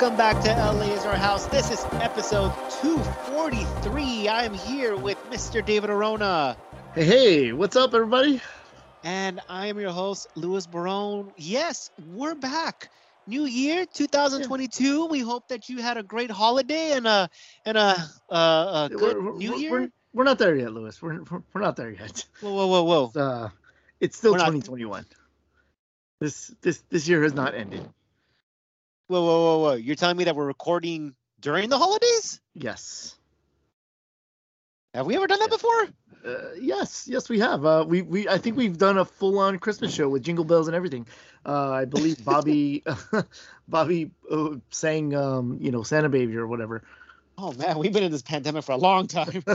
Welcome back to LA is our house. This is episode 243. I'm here with Mr. David Arona. Hey, hey, what's up, everybody? And I am your host, Louis Barone. Yes, we're back. New year 2022. We hope that you had a great holiday and a and a, a, a good We're- new we're, year. We're, we're not there yet, Lewis. We're, we're, not there yet. whoa, whoa, whoa, whoa. It's, uh, it's still We're not- 2021. This this this year has not ended. Whoa, whoa, whoa, whoa. You're telling me that we're recording during the holidays? Yes. Have we ever done that before? Uh, yes, yes, we have. Uh, we, we, I think we've done a full-on Christmas show with jingle bells and everything. Uh, I believe Bobby, Bobby uh, sang, um, you know, Santa Baby or whatever. Oh man, we've been in this pandemic for a long time.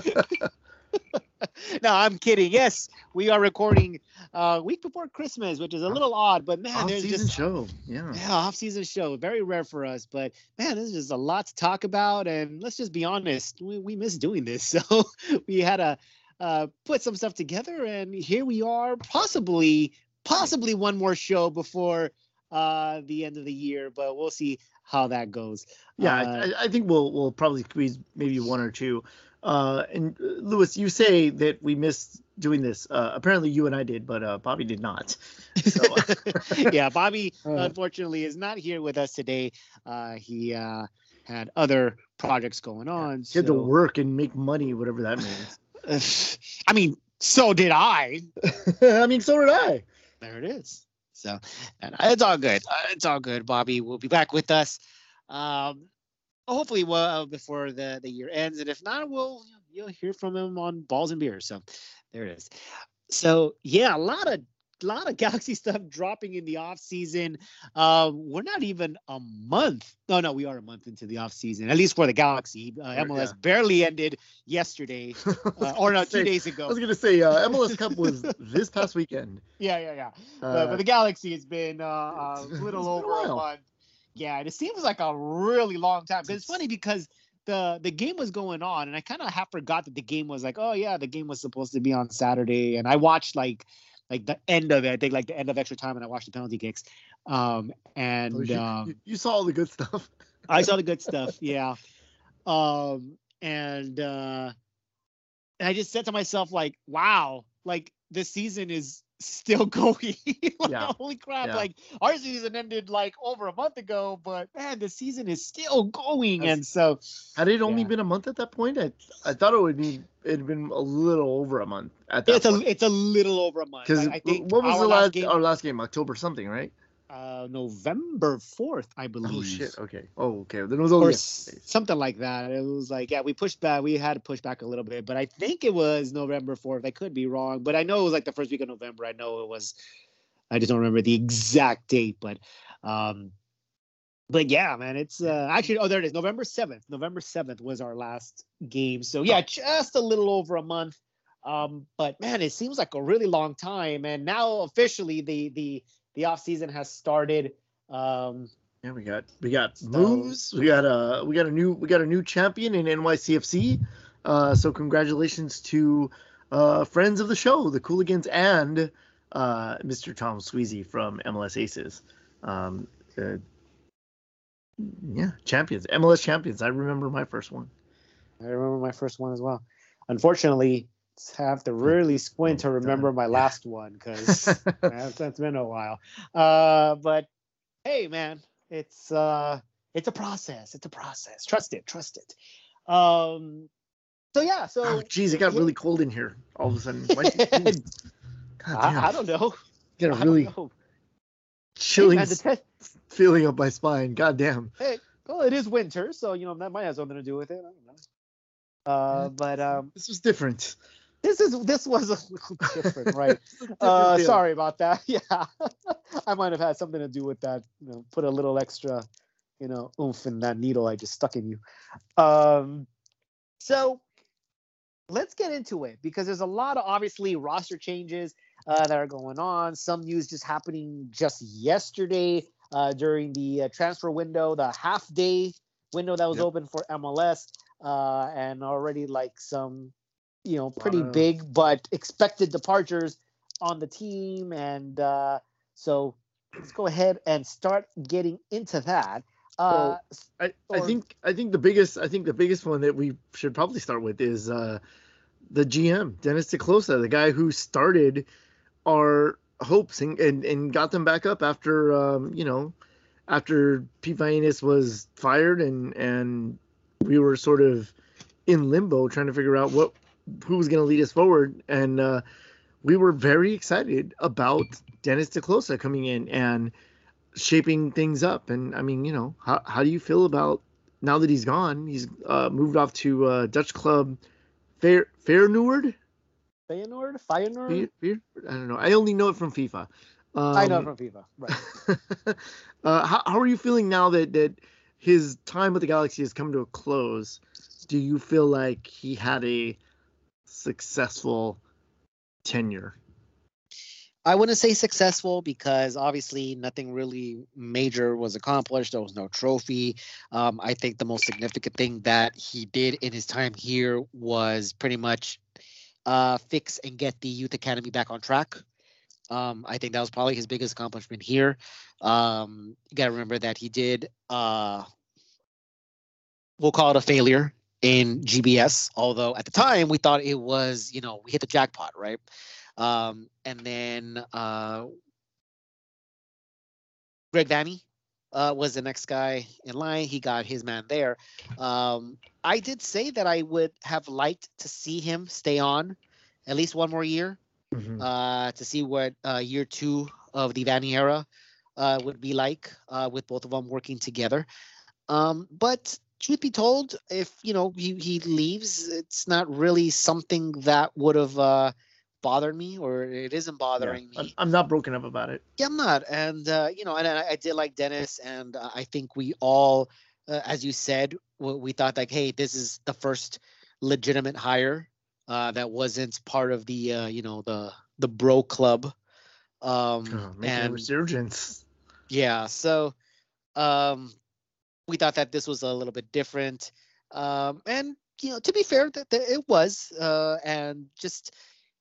no, I'm kidding. Yes, we are recording uh week before Christmas, which is a little odd, but man, there's Off-season just show. Yeah. yeah, off-season show, very rare for us. But man, there's just a lot to talk about, and let's just be honest, we, we miss doing this, so we had to uh, put some stuff together, and here we are, possibly, possibly one more show before uh the end of the year, but we'll see how that goes. Yeah, Uh, I, I think we'll we'll probably squeeze maybe one or two. Uh, and uh, Lewis, you say that we missed doing this. Uh, apparently, you and I did, but uh, Bobby did not. So, yeah, Bobby Uh, unfortunately is not here with us today. Uh, he uh, had other projects going on. he had to work and make money, whatever that means. I mean, so did I. I mean, so did I. There it is. So, and it's all good. Uh, It's all good. Bobby will be back with us. Um, hopefully, well before the the year ends, and if not, we'll you'll hear from him on Balls and Beer. So, there it is. So yeah, a lot of lot of Galaxy stuff dropping in the off season. Um, we're not even a month. No, no, we are a month into the off season, at least for the Galaxy. Uh, MLS yeah. barely ended yesterday, uh, or no, two days ago I was gonna say uh, MLS Cup was this past weekend. Yeah, yeah, yeah. Uh, but, but the Galaxy has been uh, a little been a over a while. month. Yeah, and it seems like a really long time. 'Cause it's funny because the the game was going on, and I kind of half forgot that the game was like, oh yeah, the game was supposed to be on Saturday, and I watched like like the end of it. I think like the end of extra time, and I watched the penalty kicks. Um, and oh, you, um, you saw all the good stuff. I saw the good stuff. Yeah. Um, and uh, and I just said to myself, like, wow, like this season is still going. Like, Yeah. Holy crap! Yeah. Like our season ended like over a month ago, but man, the season is still going. That's- and so Had it only Yeah. been a month at that point, I I thought it would be it'd been a little over a month at that it's a it's a little over a month. Because think what was the last last game? our last game? October something, right? Uh, November fourth, I believe. Oh shit. Okay. Oh okay. Then it was or something like that. It was like, yeah, we pushed back. We had to push back a little bit, but I think it was November 4th. I could be wrong, but I know it was like the first week of November. I know it was, I just don't remember the exact date, but, um, but yeah, man, it's uh, actually, oh, there it is. November 7th. November 7th was our last game. So yeah, just a little over a month. Um, but man, it seems like a really long time. And now officially the, the, the off season has started. Um, Yeah, we got we got So- moves. We got a we got a new we got a new champion in NYCFC. Uh, so congratulations to uh, friends of the show, the Cooligans, and uh, Mr. Tom Sweezy from MLS Aces. Um, uh, yeah, champions, MLS champions. I remember my first one. I remember my first one as well. Unfortunately, have to really squint to remember my last one because that's, been a while. Uh, but hey, man, it's uh, it's a process. It's a process. Trust it. Trust it. Um, so yeah. So Oh, geez, it got yeah. really cold in here all of a sudden. Why'd you? God damn, I, I don't know. get a really don't. Hey, chilling man, te- feeling up my spine. God damn. hey, well, it is winter, so you know that might have something to do with it. I don't know. Uh, but um, This was different. This is this was a little different, right? Uh, sorry about that. Yeah, I might have had something to do with that. You know, put a little extra, you know, oomph in that needle I just stuck in you. Um, so let's get into it because there's a lot of obviously roster changes uh, that are going on. Some news just happening just yesterday uh, during the uh, transfer window, the half day window that was Yep. open for MLS, uh, and already like some, you know, pretty of- big but expected departures on the team. And uh, so let's go ahead and start getting into that. Uh, I, I think I think the biggest I think the biggest one that we should probably start with is uh, the GM Dennis te Kloese, the guy who started our hopes and, and, and got them back up after um, you know after Pete Vagenas was fired and and we were sort of in limbo trying to figure out what who was going to lead us forward and uh, we were very excited about Dennis te Kloese coming in and shaping things up. And I mean, you know, how how do you feel about now that he's gone? He's uh, moved off to uh, Dutch club Fair Feyenoord. Feyenoord, Feyenoord. I don't know. I only know it from FIFA. Um, I know from FIFA. Right. uh, how how are you feeling now that that his time with the Galaxy has come to a close? Do you feel like he had a successful tenure? I wouldn't say successful because obviously nothing really major was accomplished. There was no trophy. Um, I think the most significant thing that he did in his time here was pretty much uh, fix and get the youth academy back on track. Um, I think that was probably his biggest accomplishment here. Um, you got to remember that he did, uh, we'll call it a failure in GBS, although at the time we thought it was, you know, we hit the jackpot, right? Um, and then uh, Greg Vanney uh, was the next guy in line. He got his man there. Um, I did say that I would have liked to see him stay on at least one more year mm-hmm. uh, to see what uh, year two of the Vanney era uh, would be like uh, with both of them working together. Um, but truth be told, if you know he, he leaves, it's not really something that would have uh, bothered me or it isn't bothering yeah, me. I'm not broken up about it. Yeah, I'm not. And uh, you know, and I, I, did like Dennis, and uh, I think we all, uh, as you said, we thought like, hey, this is the first legitimate hire uh, that wasn't part of the uh, you know the the bro club. Um, oh, and resurgence. Yeah, so um, we thought that this was a little bit different. Um, and you know, to be fair, that, it was, uh, and just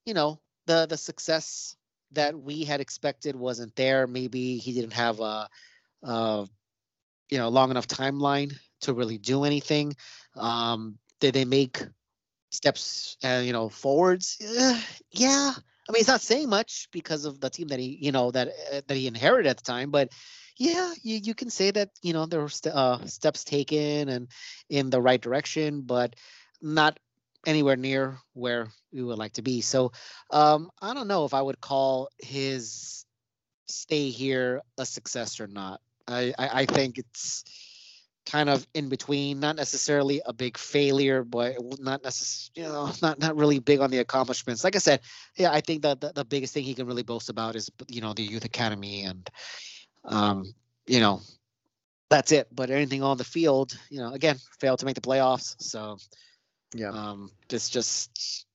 you know the the success that we had expected wasn't there. Maybe he didn't have a, a you know long enough timeline to really do anything. Um, did they make steps uh, you know forwards? Uh, yeah. I mean, he's not saying much because of the team that he, you know, that uh, that he inherited at the time. But yeah, you, you can say that you know there were st- uh, steps taken and in the right direction, but not anywhere near where we would like to be. So um, I don't know if I would call his stay here a success or not. I, I, I think it's kind of in between, not necessarily a big failure, but not necessarily, you know, not not really big on the accomplishments. Like I said, yeah, I think that the, the biggest thing he can really boast about is you know the youth academy and um, you know that's it. But anything on the field, you know, again, failed to make the playoffs. So yeah. Um, it's just,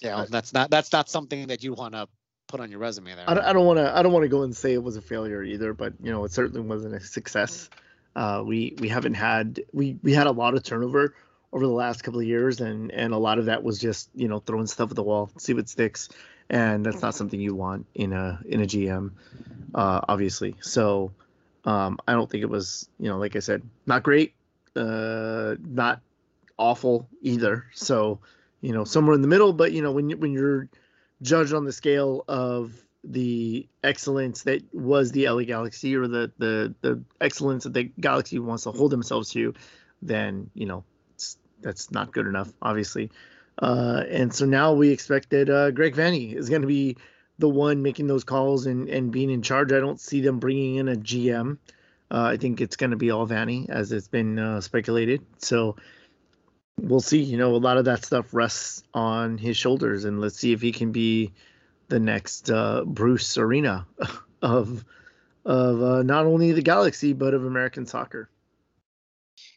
you know, that's not that's not something that you want to put on your resume there. I don't, I don't want to I don't want to go and say it was a failure either, but you know, it certainly wasn't a success. Uh, we we haven't had we we had a lot of turnover over the last couple of years, and and a lot of that was just you know throwing stuff at the wall, see what sticks, and that's not something you want in a in a GM, uh, obviously. So um, I don't think it was you know like I said, not great, uh, not awful either. So, you know, somewhere in the middle. But you know, when you, when you're judged on the scale of the excellence that was the LA Galaxy or the the the excellence that the Galaxy wants to hold themselves to, then you know that's not good enough, obviously. Uh, and so now we expect that uh, Greg Vanney is going to be the one making those calls and, and being in charge. I don't see them bringing in a GM. Uh, I think it's going to be all Vanney, as it's been uh, speculated. So we'll see. You know, a lot of that stuff rests on his shoulders, and let's see if he can be the next uh, Bruce Arena of of not only the Galaxy but of American soccer.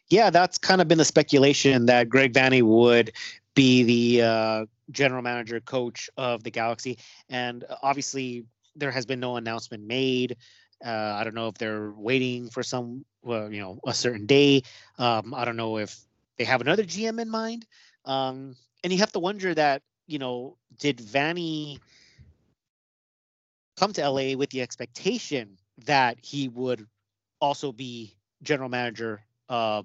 Yeah, that's kind of been the speculation that Greg Vanney would be the uh, general manager coach of the Galaxy, and obviously there has been no announcement made. Uh, I don't know if they're waiting for some, well, you know, a certain day. Um, I don't know if they have another GM in mind. Um, and you have to wonder that, you know, did Vanney come to LA with the expectation that he would also be general manager uh,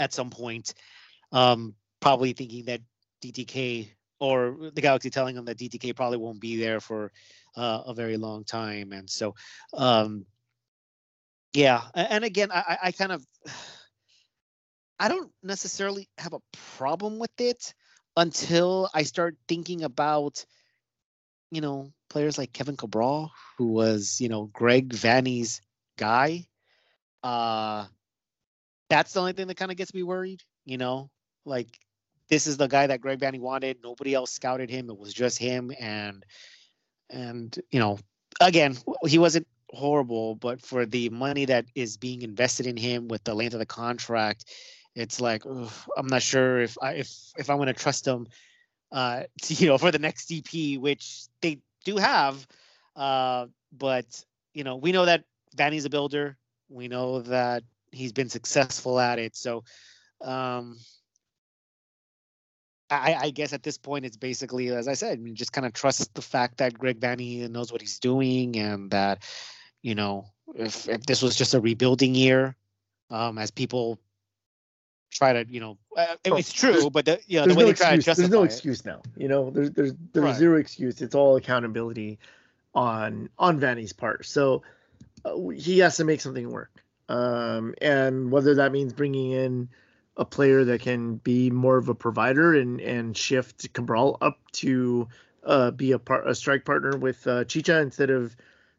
at some point, um, probably thinking that DTK or the Galaxy telling them that DTK probably won't be there for uh, a very long time, and so um, yeah. And again, I, I kind of I don't necessarily have a problem with it until I start thinking about, you know, players like Kevin Cabral, who was, you know, Greg Vanney's guy. Uh that's the only thing that kind of gets me worried, you know, like this is the guy that Greg Vanney wanted. Nobody else scouted him. It was just him. And and you know, again, he wasn't horrible, but for the money that is being invested in him with the length of the contract, it's like I'm not sure if I if if I'm going to trust him, uh, to, you know, for the next DP, which they do have, uh, but you know, we know that Vanney's a builder. We know that he's been successful at it. So, um, I, I guess at this point it's basically, as I said, I mean, just kind of trust the fact that Greg Vanney knows what he's doing, and that you know, if if this was just a rebuilding year, um, as people try to, you know, uh, oh, it's true, but the, you know, the way no they try excuse. to justify There's no it- excuse now. You know, there's there's there's Right. zero excuse. It's all accountability on on Vanney's part. So uh, he has to make something work. Um, and whether that means bringing in a player that can be more of a provider and and shift Cabral up to uh, be a part a strike partner with uh, Chicha instead of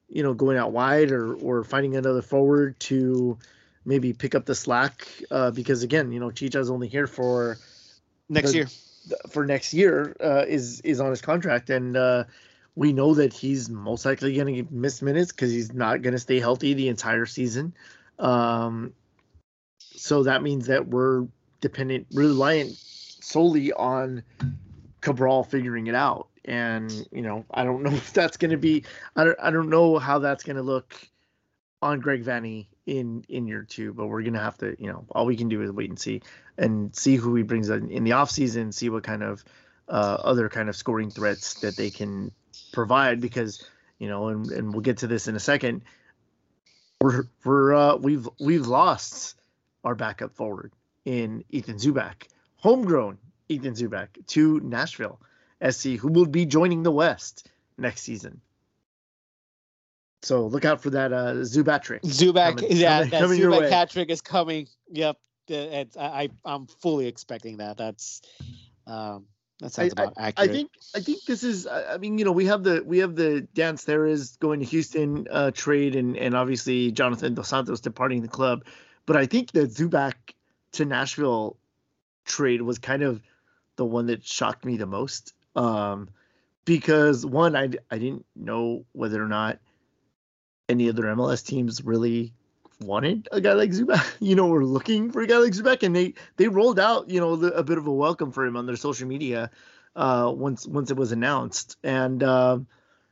you know going out wide or or finding another forward to maybe pick up the slack uh, because again you know Chicha's only here for next the- year. for next year uh, is is on his contract, and uh, we know that he's most likely going to miss minutes because he's not going to stay healthy the entire season. Um, so that means that we're dependent, reliant solely on Cabral figuring it out. And you know, I don't know if that's going to be. I don't. I don't know how that's going to look on Greg Vanney in in year two, but we're gonna have to. You know, all we can do is wait and see and see who he brings in in the offseason, see what kind of uh, other kind of scoring threats that they can provide because you know and, and we'll get to this in a second we're we're uh, we've we've lost our backup forward in Ethan Zubak homegrown Ethan Zubak to Nashville SC who will be joining the West next season so look out for that uh Zubat trick Zubak, Coming- yeah, coming- that coming Zubak hat trick is coming. Yep, it's, I, I I'm fully expecting that. That's um, that sounds about I accurate. think I think this is I I mean you know we have the we have the Dan Steres going to Houston uh, trade and and obviously Jonathan Dos Santos departing the club, but I think the Zubak to Nashville trade was kind of the one that shocked me the most um, because one I I didn't know whether or not any other MLS teams really wanted a guy like Zubak, you know, were looking for a guy like Zubak, and they they rolled out, you know, the, a bit of a welcome for him on their social media uh, once once it was announced, and um,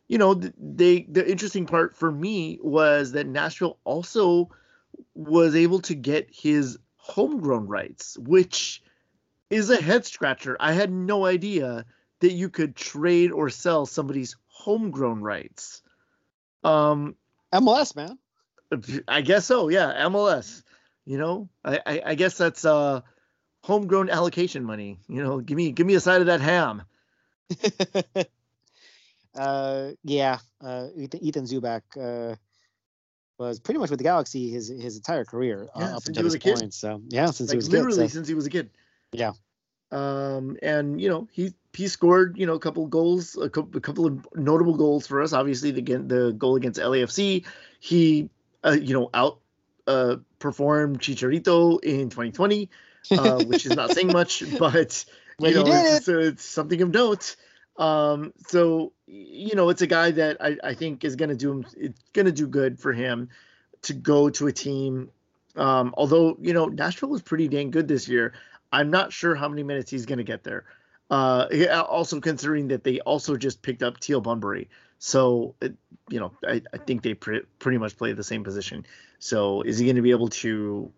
you know, they the interesting part for me was that Nashville also was able to get his homegrown rights, which is a head scratcher. I had no idea that you could trade or sell somebody's homegrown rights. Um, MLS man. I guess so. Yeah, MLS. You know, I, I, I guess that's uh homegrown allocation money. You know, give me give me a side of that ham. uh, yeah, uh, Ethan, Ethan Zubak uh, was pretty much with the Galaxy his his entire career uh, up until this kid. point. So yeah, since he was literally kid. So. since he was a kid. Yeah. Um, and you know he he scored you know a couple goals, a couple, a couple of notable goals for us. Obviously the the goal against LAFC, he uh, you know out uh performed Chicharito in 2020, uh, which is not saying much, but you he know, it's, it's something of note. Um, so you know, it's a guy that I, I think is gonna do him. It's gonna do good for him to go to a team. Um, although you know Nashville was pretty dang good this year. I'm not sure how many minutes he's gonna get there. Uh, also considering that they also just picked up Teal Bunbury, so it, you know I, I think they pre- pretty much play the same position. So is he going to be able to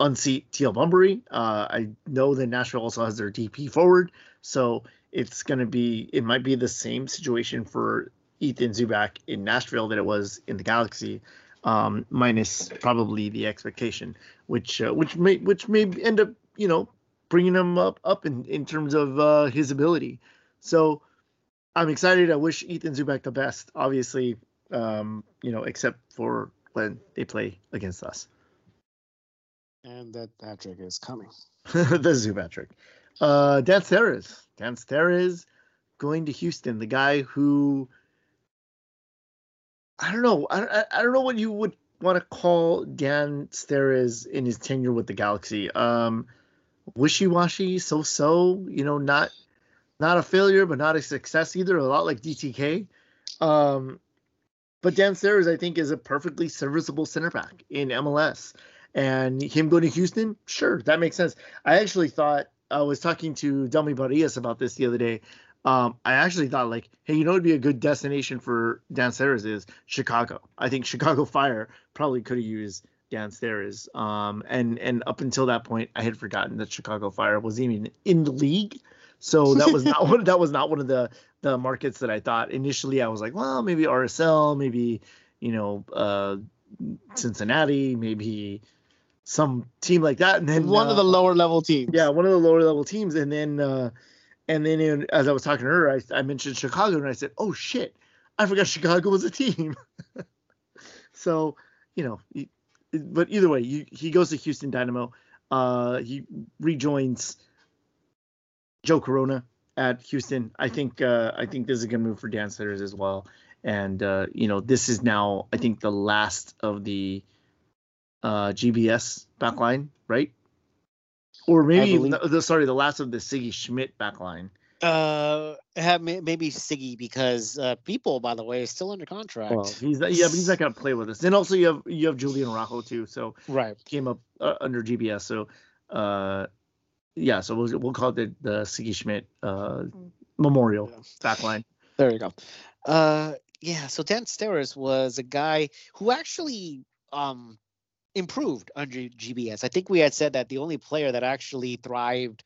unseat Teal Bunbury? Uh, I know that Nashville also has their DP forward, so it's going to be it might be the same situation for Ethan Zubak in Nashville that it was in the Galaxy. um, minus probably the expectation, which uh, which may which may end up you know bringing him up up in in terms of uh, his ability. So I'm excited. I wish Ethan Zubak the best. Obviously, um, you know, except for when they play against us. And that hat trick is coming. the Zubat trick. Uh, Dan Steres. Dan Steres going to Houston. The guy who I don't know. I, I don't know what you would want to call Dan Steres in his tenure with the Galaxy. Um, wishy-washy, so-so. You know, not not a failure, but not a success either. A lot like DTK. Um, but Dan Steres, I think, is a perfectly serviceable center back in MLS. And him going to Houston, sure, that makes sense. I actually thought I was talking to Dummy Barrias about this the other day. Um, I actually thought like, hey, you know, it'd be a good destination for Dan Steres is Chicago. I think Chicago Fire probably could have used Dan Steres. Um, and and up until that point, I had forgotten that Chicago Fire was even in the league. So that was not one. That was not one of the the markets that I thought initially. I was like, well, maybe RSL, maybe you know, uh, Cincinnati, maybe some team like that. And then one uh, of the lower level teams. Yeah, one of the lower level teams. And then uh, and then in, as I was talking to her, I, I mentioned Chicago, and I said, oh shit, I forgot Chicago was a team. so you know, he, but either way, you, he goes to Houston Dynamo. Uh, he rejoins Joe Corona at Houston. I think uh, I think this is a good move for Dan as well. And uh, you know, this is now I think the last of the uh, GBS backline, right? Or maybe believe- the, sorry, the last of the Sigi Schmid backline. Uh, have maybe Siggy because uh, people, by the way, is still under contract. Well, he's not, yeah, but he's not gonna play with us. And also you have you have Julian Araujo too, so right. came up uh, under GBS. So uh, yeah, so we'll we'll call it the the Sigi Schmid uh, Memorial Yeah. backline. There you go. Uh, yeah. So Dan Steres was a guy who actually um improved under GBS. I think we had said that the only player that actually thrived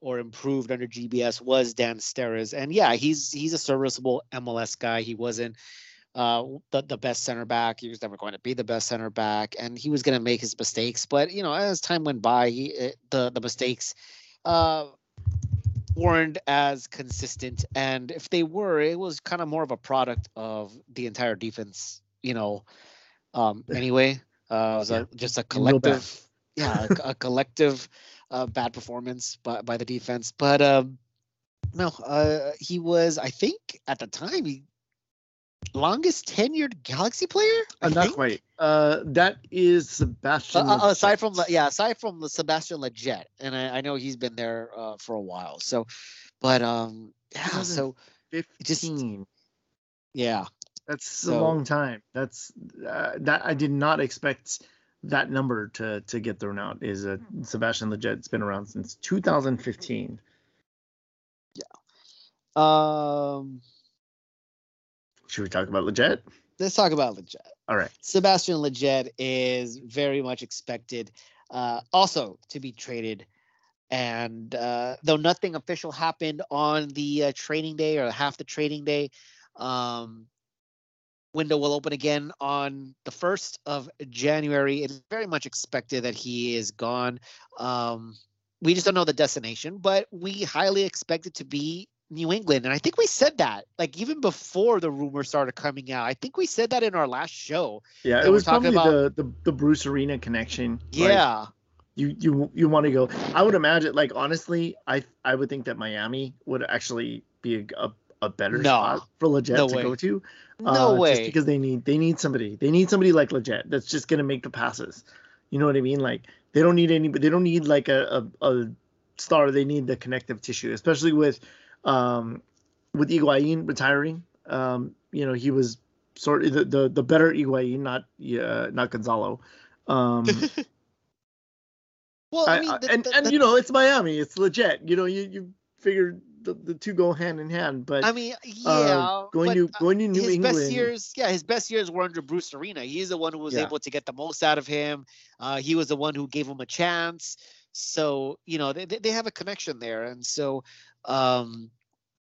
or improved under GBS was Dan Steres, and yeah, he's he's a serviceable MLS guy. He wasn't uh the, the best center back. He was never going to be the best center back, and he was going to make his mistakes. But you know, as time went by, he it, the the mistakes uh weren't as consistent and if they were it was kind of more of a product of the entire defense you know um anyway uh it was Yeah. a, just a collective yeah a, a collective uh bad performance by, by the defense but um no uh he was i think at the time he longest tenured galaxy player Uh, not quite. Uh, that is Uh, Sebastian. uh, aside from yeah, aside from the Sebastian Lletget, and I, I know he's been there uh, for a while. So, but um, yeah. So just- 15. yeah, That's so- a long time. That's uh, that I did not expect that number to to get thrown out. Is uh, Sebastian Lletget's been around since 2015. um, Should we talk about Lletget? let's talk about Lletget. All right. Sebastian Lletget is very much expected, uh, also to be traded. And uh, though nothing official happened on the uh, trading day or half the trading day, um, window will open again on the first of January. It is very much expected that he is gone. Um, we just don't know the destination, but we highly expect it to be New England. And I think we said that, like even before the rumors started coming out. I think we said that in our last show. Yeah, it was talking probably the, the the Bruce Arena connection. Like, Yeah. you you you want to go. I would imagine, like honestly, I I would think that Miami would actually be a a, a better No. spot for Lletget No to way. go to. no uh, way. Just because they need they need somebody. They need somebody like Lletget that's just gonna make the passes. You know what I mean? Like they don't need any. They don't need like a a, a star. They need the connective tissue, especially with um with Higuain retiring. Um, you know he was sort of the the, the better Higuain, not uh, not Gonzalo. Um, well, I mean, I- the, and the- and the- you know it's Miami. It's legit. You know you you figure the, the two go hand in hand. But I mean, yeah, uh, going but, to uh, going to New his England. best years, yeah, his best years were under Bruce Arena. He's the one who was Yeah. able to get the most out of him. Uh, he was the one who gave him a chance. So you know they they they have a connection there, and so um,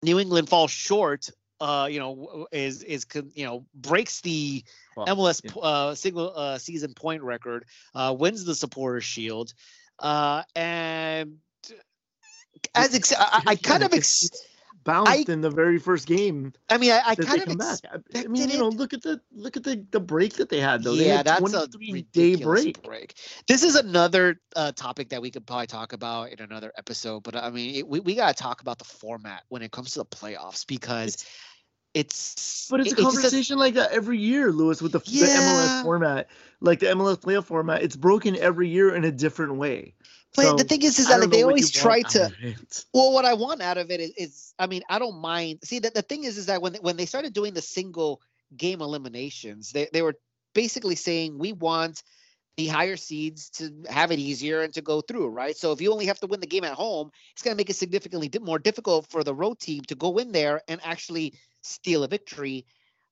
New England falls short uh, you know, is is you know breaks the well, MLS yeah. uh, single uh, season point record, uh, wins the Supporters Shield, uh, and as ex- I, I kind of ex- bounced I, in the very first game. I mean, I, I kind of expected I mean, you know, look at the look at the the break that they had though. Yeah, had that's a day break. break. This is another uh, topic that we could probably talk about in another episode. But I mean, it, we we gotta talk about the format when it comes to the playoffs because. It's, it's but it's a conversation like that every year, Lewis, with the, yeah. the MLS format, like the MLS playoff format. It's broken every year in a different way. But so, the thing is, is that like, they always try to. Well, what I want out of it is, is, I mean, I don't mind. See, that the thing is, is that when they, when they started doing the single game eliminations, they they were basically saying we want the higher seeds to have it easier and to go through, right? So if you only have to win the game at home, it's going to make it significantly more difficult for the road team to go in there and actually steal a victory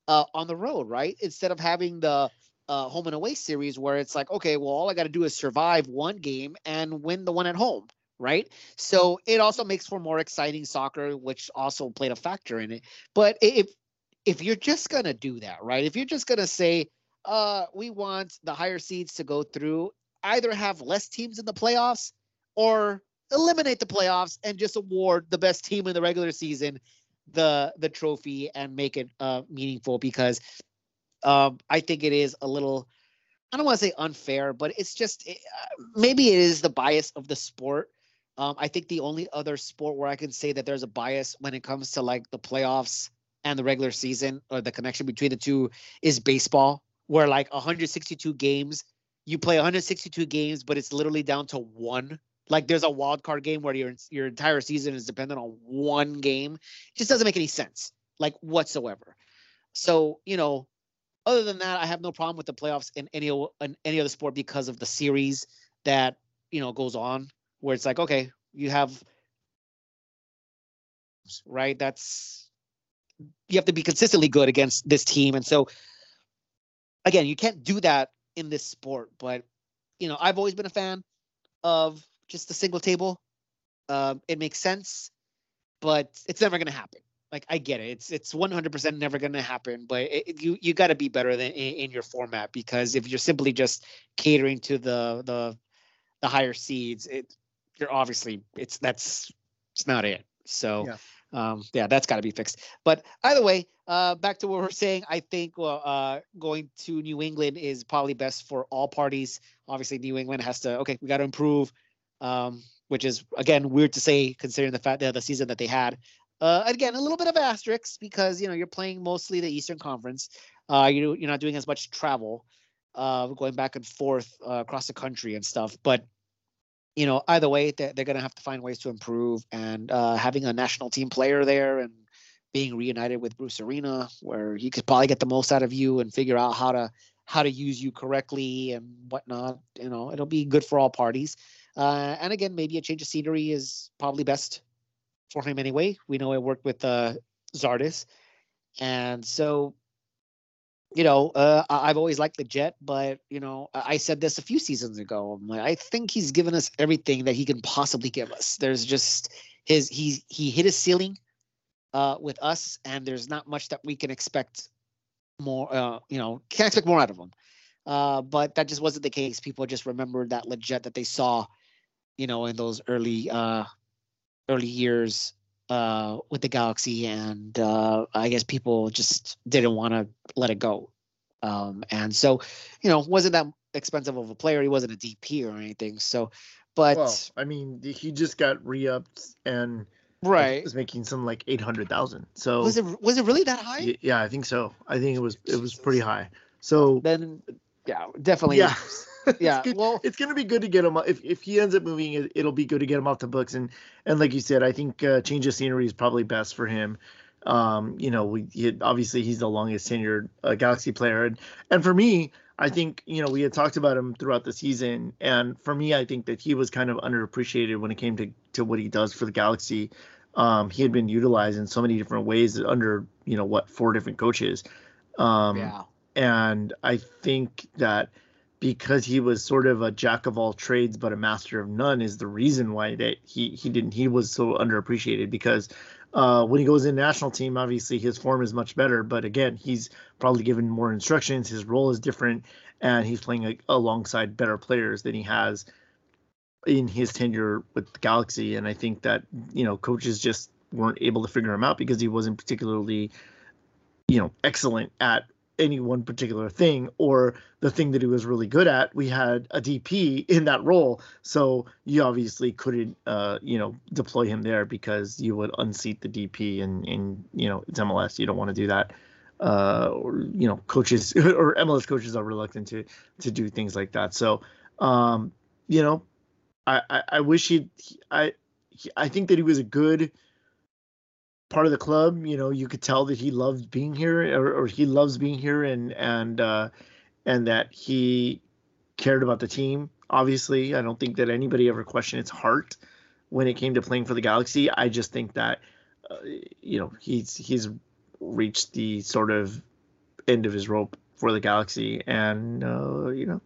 uh, on the road, right? Instead of having the uh, home and away series where it's like, okay, well, all I got to do is survive one game and win the one at home, right? So it also makes for more exciting soccer, which also played a factor in it. But if if you're just gonna do that, right? If you're just gonna say, uh, we want the higher seeds to go through, either have less teams in the playoffs or eliminate the playoffs and just award the best team in the regular season the the trophy and make it uh meaningful because um I think it is a little I don't want to say unfair, but it's just it, uh, maybe it is the bias of the sport. Um, I think the only other sport where I can say that there's a bias when it comes to like the playoffs and the regular season or the connection between the two is baseball, where like 162 games, you play 162 games, but it's literally down to one like there's a wild card game where your your entire season is dependent on one game. It just doesn't make any sense, like whatsoever. So you know, other than that, I have no problem with the playoffs in any in any other sport because of the series that you know goes on, where it's like okay, you have right. That's you have to be consistently good against this team, and so again, you can't do that in this sport. But you know, I've always been a fan of just the single table. Um, it makes sense, but it's never going to happen. Like I get it, it's it's 100% never going to happen. But it, you you got to be better than in, in, your format because if you're simply just catering to the the the higher seeds, it you're obviously it's that's it's not it. So. Yeah. Um, yeah, that's got to be fixed. But either way, uh, back to what we're saying, I think well, uh, going to New England is probably best for all parties. Obviously, New England has to okay, we got to improve um, which is again weird to say considering the fact that the season that they had. Uh, again, a little bit of asterisk because you know you're playing mostly the Eastern Conference. Uh, you you're not doing as much travel, uh, going back and forth uh, across the country and stuff. But you know, either way, they're, they're going to have to find ways to improve. And uh, having a national team player there and being reunited with Bruce Arena, where he could probably get the most out of you and figure out how to how to use you correctly and whatnot. You know, it'll be good for all parties. Uh, and again, maybe a change of scenery is probably best for him anyway. We know I worked with uh, Zardes, and so you know uh, I've always liked the Jet, but you know I said this a few seasons ago. I'm like, I think he's given us everything that he can possibly give us. There's just his he he hit his ceiling uh, with us, and there's not much that we can expect more. Uh, you know, can't expect more out of him. Uh, but that just wasn't the case. People just remembered that legit that they saw you know, in those early uh, early years uh, with the Galaxy, and uh, I guess people just didn't want to let it go. Um, and so, you know, wasn't that expensive of a player. He wasn't a DP or anything. So, but well, I mean, he just got re-upped and right was making some like eight hundred thousand. So was it was it really that high? Yeah, I think so. I think it was it was pretty high. So then, yeah, definitely. Yeah. yeah, it's well, it's gonna be good to get him. If if he ends up moving, it, will be good to get him off the books. And and like you said, I think uh, change of scenery is probably best for him. Um, you know, we he, obviously he's the longest tenured uh, Galaxy player, and and for me, I think you know we had talked about him throughout the season, and for me, I think that he was kind of underappreciated when it came to to what he does for the Galaxy. Um, he had been utilized in so many different ways under you know what four different coaches. Um, yeah. And I think that because he was sort of a jack of all trades but a master of none is the reason why that he he didn't he was so underappreciated because Uh, when he goes in national team, obviously his form is much better. But again, he's probably given more instructions. His role is different, and he's playing alongside better players than he has in his tenure with the Galaxy. And I think that you know coaches just weren't able to figure him out because he wasn't particularly, you know, excellent at any one particular thing or the thing that he was really good at we had a dp in that role. So you obviously couldn't uh you know deploy him there because you would unseat the dp and and you know it's mls you don't want to do that. Uh or you know coaches or mls coaches are reluctant to to do things like that. So um you know i i, I wish he i i think that he was a good part of the club. You know, you could tell that he loved being here, or, or he loves being here, and and uh, and that he cared about the team. Obviously, I don't think that anybody ever questioned his heart when it came to playing for the Galaxy. I just think that uh, you know he's he's reached the sort of end of his rope for the Galaxy, and uh, you know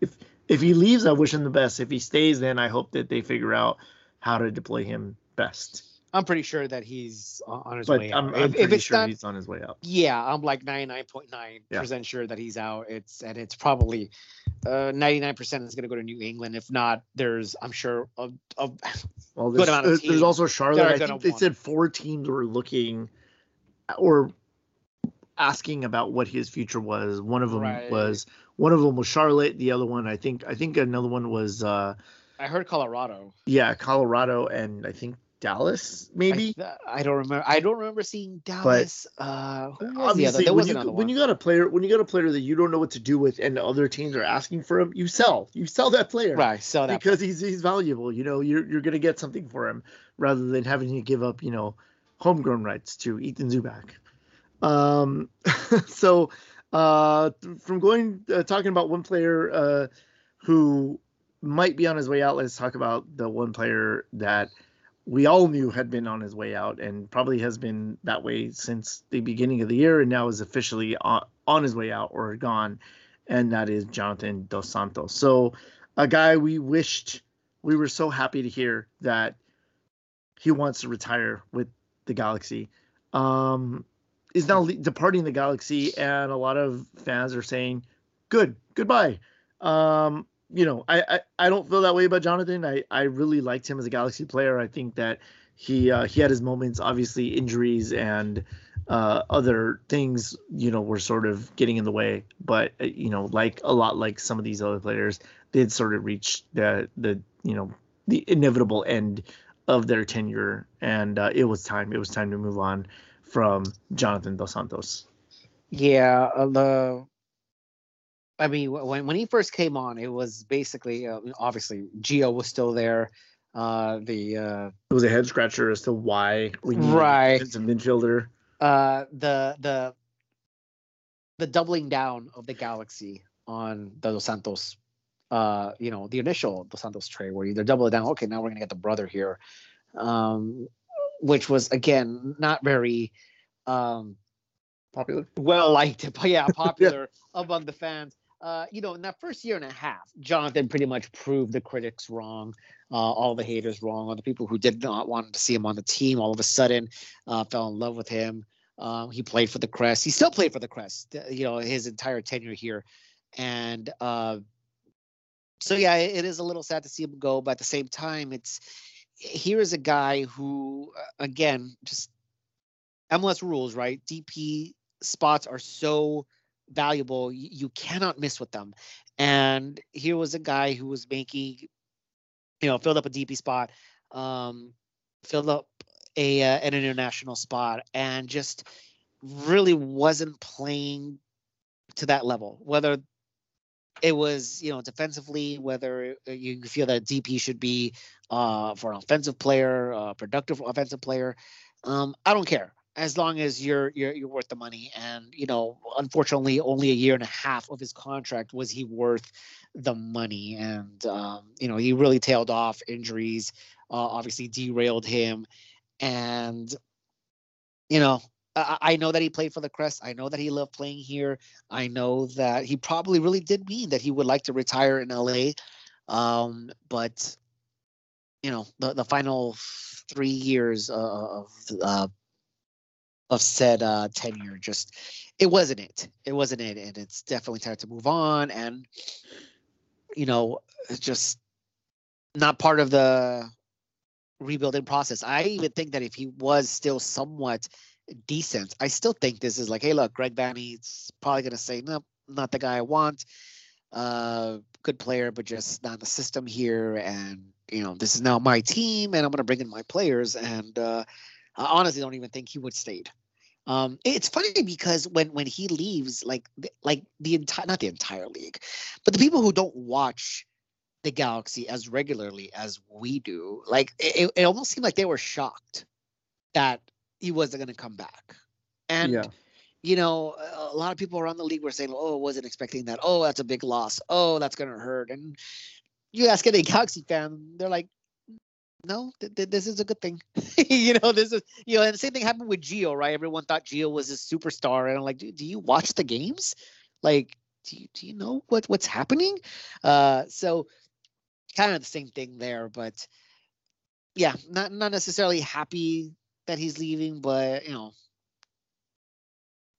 if if he leaves, I wish him the best. If he stays, then I hope that they figure out how to deploy him best. I'm pretty sure that he's on his but way I'm, out. I'm if, pretty if it's sure not, he's on his way out. yeah, I'm like 99.9 Yeah. percent sure that he's out. It's and it's probably uh 99 percent is going to go to New England. If not, there's I'm sure a, a Well, good there's, amount of there's- also Charlotte. I think they said four teams were looking or asking about what his future was. One of them Right. was one of them was Charlotte. The other one, I think, I think another one was uh I heard Colorado. yeah Colorado and I think Dallas I, maybe. th- I don't remember. I don't remember seeing Dallas. uh, the other? Obviously, when you when you got a player when you got a player that you don't know what to do with and other teams are asking for him, you sell. You sell that player. right, so that because he's he's valuable. You know, you're you're gonna get something for him rather than having to give up, you know, homegrown rights to Ethan Zubak. Um, so uh, from going uh, talking about one player uh, who might be on his way out, let's talk about the one player that we all knew had been on his way out and probably has been that way since the beginning of the year and now is officially on, on his way out or gone and that is Jonathan Dos Santos. So a guy we wished we were so happy to hear that he wants to retire with the Galaxy. Um, is now departing the Galaxy, and a lot of fans are saying, "Good, goodbye." Um, you know, I, I I don't feel that way about Jonathan. I I really liked him as a Galaxy player. I think that he uh, he had his moments. Obviously, injuries and uh, other things, you know, were sort of getting in the way. But uh, you know, like a lot like some of these other players, did sort of reach the the you know the inevitable end of their tenure, and uh, it was time. It was time to move on from Jonathan Dos Santos. Yeah, the. I mean, when when he first came on, it was basically uh, obviously Gio was still there. Uh, the uh, It was a head scratcher as to why we need Right. a defensive midfielder. uh, the the the doubling down of the Galaxy on the Dos Santos. Uh, you know, the initial Dos Santos trade where they're double it down. Okay, now we're gonna get the brother here, um, which was again not very um Popular. well liked, but yeah, popular among the fans. Uh, you know, in that first year and a half, Jonathan pretty much proved the critics wrong, uh, all the haters wrong, all the people who did not want to see him on the team. All of a sudden, uh, fell in love with him. Um, he played for the Crest. He still played for the Crest. uh, You know, his entire tenure here, and uh, so yeah, it is a little sad to see him go, but at the same time, it's here is a guy who, uh, again, just MLS rules, right? DP spots are so valuable, you cannot miss with them. And here was a guy who was making, you know, filled up a DP spot, um, filled up a uh, an international spot, and just really wasn't playing to that level. Whether it was, you know, defensively, whether uh, you feel that DP should be uh, for an offensive player, uh, productive offensive player, um, I don't care as long as you're you're you're worth the money. And you know, unfortunately, only a year and a half of his contract was he worth the money, and um, you know, he really tailed off. Injuries uh, obviously derailed him, and you know. I know that he played for the Crest. I know that he loved playing here. I know that he probably really did mean that he would like to retire in LA. Um, but you know the the final three years of uh, of said uh, tenure just it wasn't it. It wasn't it and it's definitely time to move on and you know just not part of the rebuilding process. I even think that if he was still somewhat decent i still think this is like hey look greg vanney's probably to say no not the guy i want. Uh good player but just not the system here and you know this is now my team and i'm to bring in my players and uh I honestly don't even think he would stayed um, it's funny because when when he leaves, like like the entire not the entire league, but the people who don't watch the Galaxy as regularly as we do, like it, it almost seemed like they were shocked that he wasn't going to come back. And yeah. you know, a lot of people around the league were saying, "Oh, wasn't expecting that. Oh, that's a big loss. Oh, that's going to hurt." And you ask any Galaxy fan, they're like, no, th- th- this is a good thing. you know, this is you know, and the same thing happened with Gio, right? Everyone thought Gio was a superstar, and I'm like, do, do you watch the games? Like, do you do you know what what's happening? Uh, so kind of the same thing there, but yeah, not not necessarily happy that he's leaving, but you know,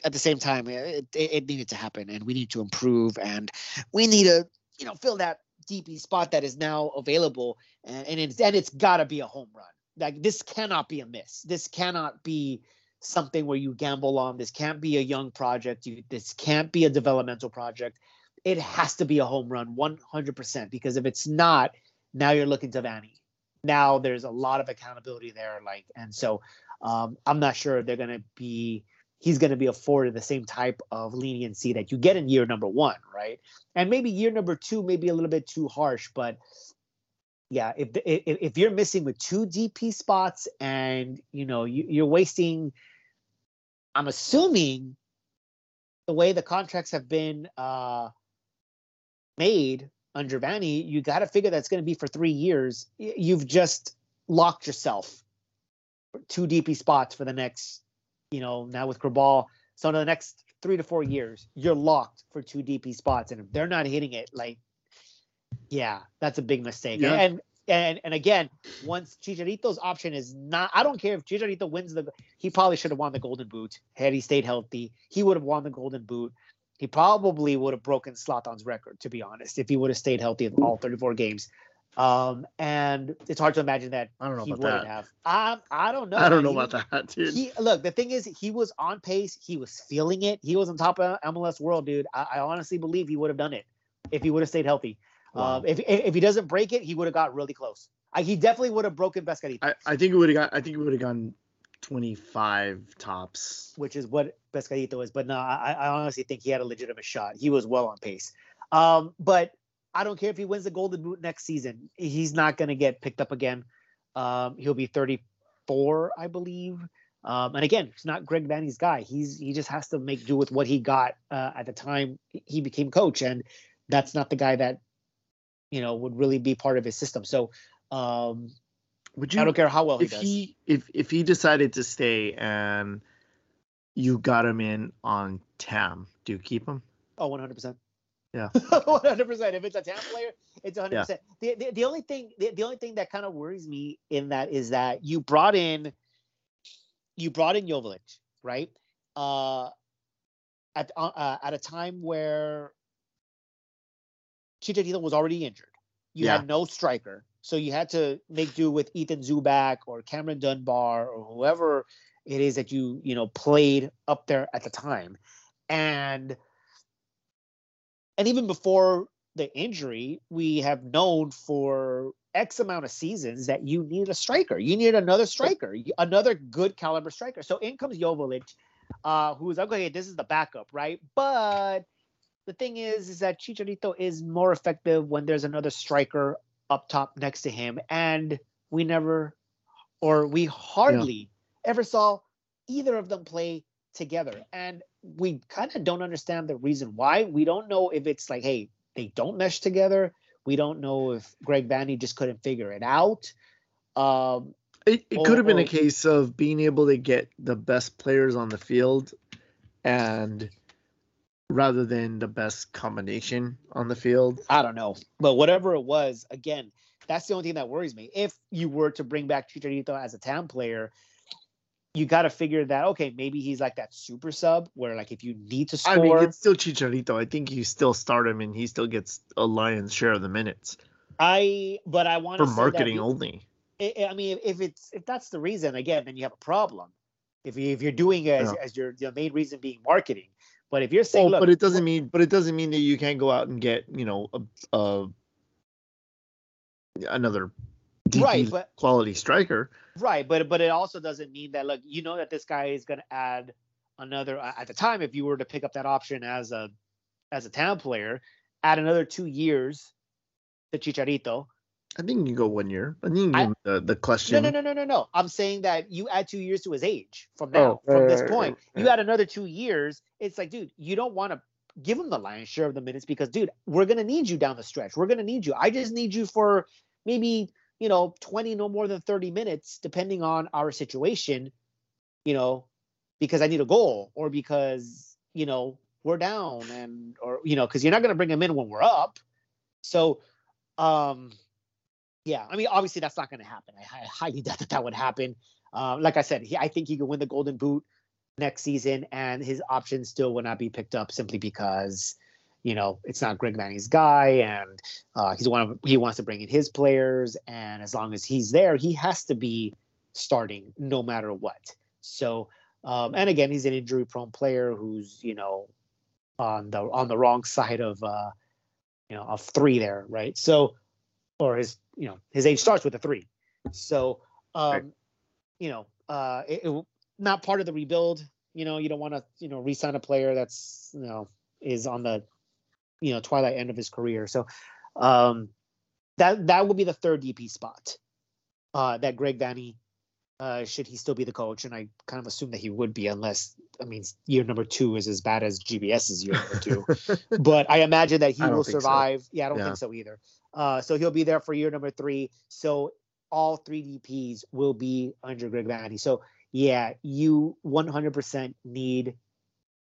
at the same time, it, it, it needed to happen, and we need to improve, and we need to you know fill that DP spot that is now available, and, and it's and it's got to be a home run. Like this cannot be a miss. This cannot be something where you gamble on. This can't be a young project. You, this can't be a developmental project. It has to be a home run, 100%. Because if it's not, now you're looking to Vanney. Now there's a lot of accountability there. Like, and so um, I'm not sure they're gonna be he's going to be afforded the same type of leniency that you get in year number one, right? And maybe year number two may be a little bit too harsh, but yeah, if if, if you're missing with two DP spots and you know you, you're wasting, I'm assuming the way the contracts have been uh, made under Vanney, you got to figure that's going to be for three years. You've just locked yourself two DP spots for the next you know, now with Cabral. So in the next three to four years, you're locked for two DP spots. And if they're not hitting it, like, yeah, that's a big mistake. Yeah. And and and again, once Chicharito's option is not, I don't care if Chicharito wins the, he probably should have won the Golden Boot had he stayed healthy. He would have won the Golden Boot. He probably would have broken Zlatan's record, to be honest, if he would have stayed healthy in all 34 games. Um, and it's hard to imagine that I don't know he about wouldn't that. have. I I don't know. I don't know He- about that, dude. He look. The thing is, he was on pace. He was feeling it. He was on top of MLS World, dude. I, I honestly believe he would have done it if he would have stayed healthy. Wow. Um, if, if if he doesn't break it, he would have got really close. I, he definitely would have broken Pescarito, I, I think it would have got. I think it would have gone twenty five tops. which is what Pescarito is. But no, I, I honestly think he had a legitimate shot. He was well on pace. Um, but I don't care if he wins the Golden Boot next season. He's not going to get picked up again. Um, he'll be 34, I believe. Um, and again, he's not Greg Vanney's guy. He's he just has to make do with what he got uh, at the time he became coach, and that's not the guy that you know would really be part of his system. So um, Would you? I don't care how well he if does. he if if he decided to stay and you got him in on Tam, do you keep him? Oh, 100%. Yeah. 100%. If it's a Tampa player, it's 100%. The, the, the only thing the, the only thing that kind of worries me in that is that you brought in you brought in Jovic, right? Uh at uh, uh, at a time where Chicharito was already injured. You Yeah. had no striker. So you had to make do with Ethan Zubak or Cameron Dunbar or whoever it is that you, you know, played up there at the time. And and even before the injury, we have known for X amount of seasons that you need a striker. You need another striker, another good caliber striker. So in comes Jovic, uh, who's okay. This is the backup, right? But the thing is, is that Chicharito is more effective when there's another striker up top next to him, and we never, or we hardly ever saw either of them play together. And we kind of don't understand the reason why. We don't know if it's like, hey, they don't mesh together. We don't know if Greg Vanney just couldn't figure it out. Um, It, it could have been Or- a case of being able to get the best players on the field and rather than the best combination on the field. I don't know, but whatever it was, again, that's the only thing that worries me. If you were to bring back Chicharito as a TAM player, you got to figure that okay, maybe he's like that super sub where like if you need to score, I mean, it's still Chicharito. I think you still start him, and he still gets a lion's share of the minutes I but I want for marketing only. I mean, if it's if that's the reason, again, then you have a problem. If you if you're doing it as, Yeah. as your your main reason being marketing, but if you're saying, Well, look, but it doesn't mean, but it doesn't mean that you can't go out and get, you know, a, a another DP Right, but- quality striker. Right, but but it also doesn't mean that look, you know that this guy is going to add another at the time if you were to pick up that option as a as a town player, add another 2 years to Chicharito. I think you can go one year. I think you I- the, the question. no, no, no, no, no. no. I'm saying that you add 2 years to his age from oh, now Oh, from right, this right, point. right, You add another 2 years, it's like dude, you don't want to give him the lion's share of the minutes because dude, we're going to need you down the stretch. We're going to need you. I just need you for maybe you know 20 no more than 30 minutes depending on our situation you know because i need a goal or because you know we're down and or you know because you're not going to bring him in when we're up. So um yeah i mean obviously that's not going to happen. I, I highly doubt that that would happen. Um like i said he, i think he could win the golden boot next season and his options still will not be picked up simply because you know it's not greg vanney's guy and uh, he's one of he wants to bring in his players, and as long as he's there, he has to be starting no matter what. So, um, and again, he's an injury-prone player who's you know on the on the wrong side of uh, you know of three there, right? So, or his you know his age starts with a three. So, um, Right. you know, uh, it, it, not part of the rebuild. You know, you don't want to you know re-sign a player that's you know is on the you know twilight end of his career. So um, that that will be the third DP spot uh, that Greg Vanney uh, should he still be the coach, and I kind of assume that he would be, unless I mean year number two is as bad as GBS's year number two. but I imagine that he will think so. survive. Yeah, I don't Yeah. think so either. Uh, so he'll be there for year number three. So all three DPs will be under Greg Vanney. So yeah, you 100% need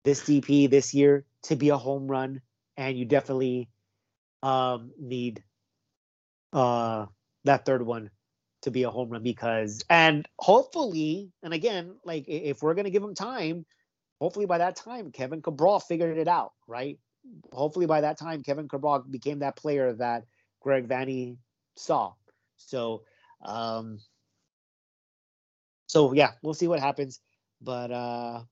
this DP this year to be a home run, and you definitely um, need uh, that third one to be a home run because, and hopefully, and again, like if we're gonna give him time, hopefully by that time Kevin Cabral figured it out, right? Hopefully by that time Kevin Cabral became that player that Greg Vanney saw. So, um, so yeah, we'll see what happens, but uh,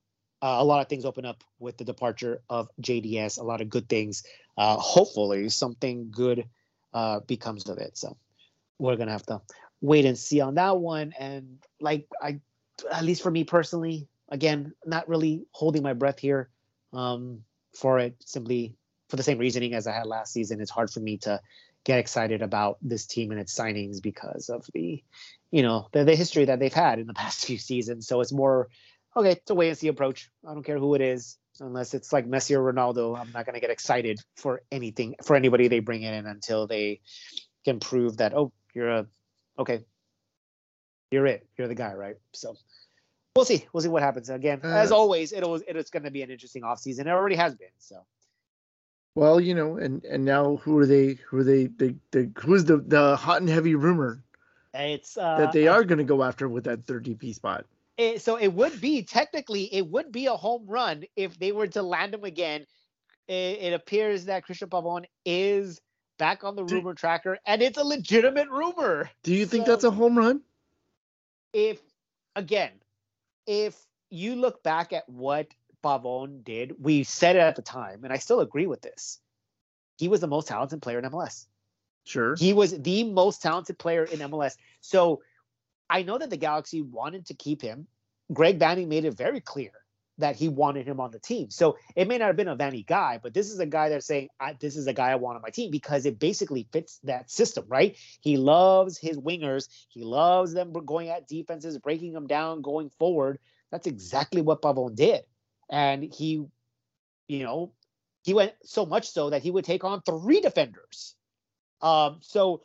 uh, a lot of things open up with the departure of JDS. A lot of good things. Uh, hopefully, something good uh, becomes of it. So we're gonna have to wait and see on that one. And like I, at least for me personally, again, not really holding my breath here um, for it. Simply for the same reasoning as I had last season. It's hard for me to get excited about this team and its signings because of the, you know, the, the history that they've had in the past few seasons. So it's more okay, it's a wait and see approach. I don't care who it is, unless it's like Messi or Ronaldo. I'm not gonna get excited for anything for anybody they bring in until they can prove that oh, you're a okay, you're it, you're the guy, right? So we'll see, we'll see what happens. Again, as Uh, always, it'll it's gonna be an interesting offseason. It already has been. So Well, you know, and and now who are they? Who are they? The, the who's the the hot and heavy rumor it's uh, that they are going to go after with that third DP spot? It, so it would be technically it would be a home run if they were to land him again. It, it appears that Cristian Pavon is back on the Do- rumor tracker, and it's a legitimate rumor. Do you think So- that's a home run? If again, if you look back at what Pavon did, we said it at the time, and I still agree with this. He was the most talented player in MLS. Sure. He was the most talented player in MLS. So I know that the Galaxy wanted to keep him. Greg Vanney made it very clear that he wanted him on the team. So it may not have been a Vanney guy, but this is a guy that's saying, this is a guy I want on my team because it basically fits that system, right? He loves his wingers. He loves them going at defenses, breaking them down, going forward. That's exactly what Pavon did. And he, you know, he went so much so that he would take on three defenders. Um, so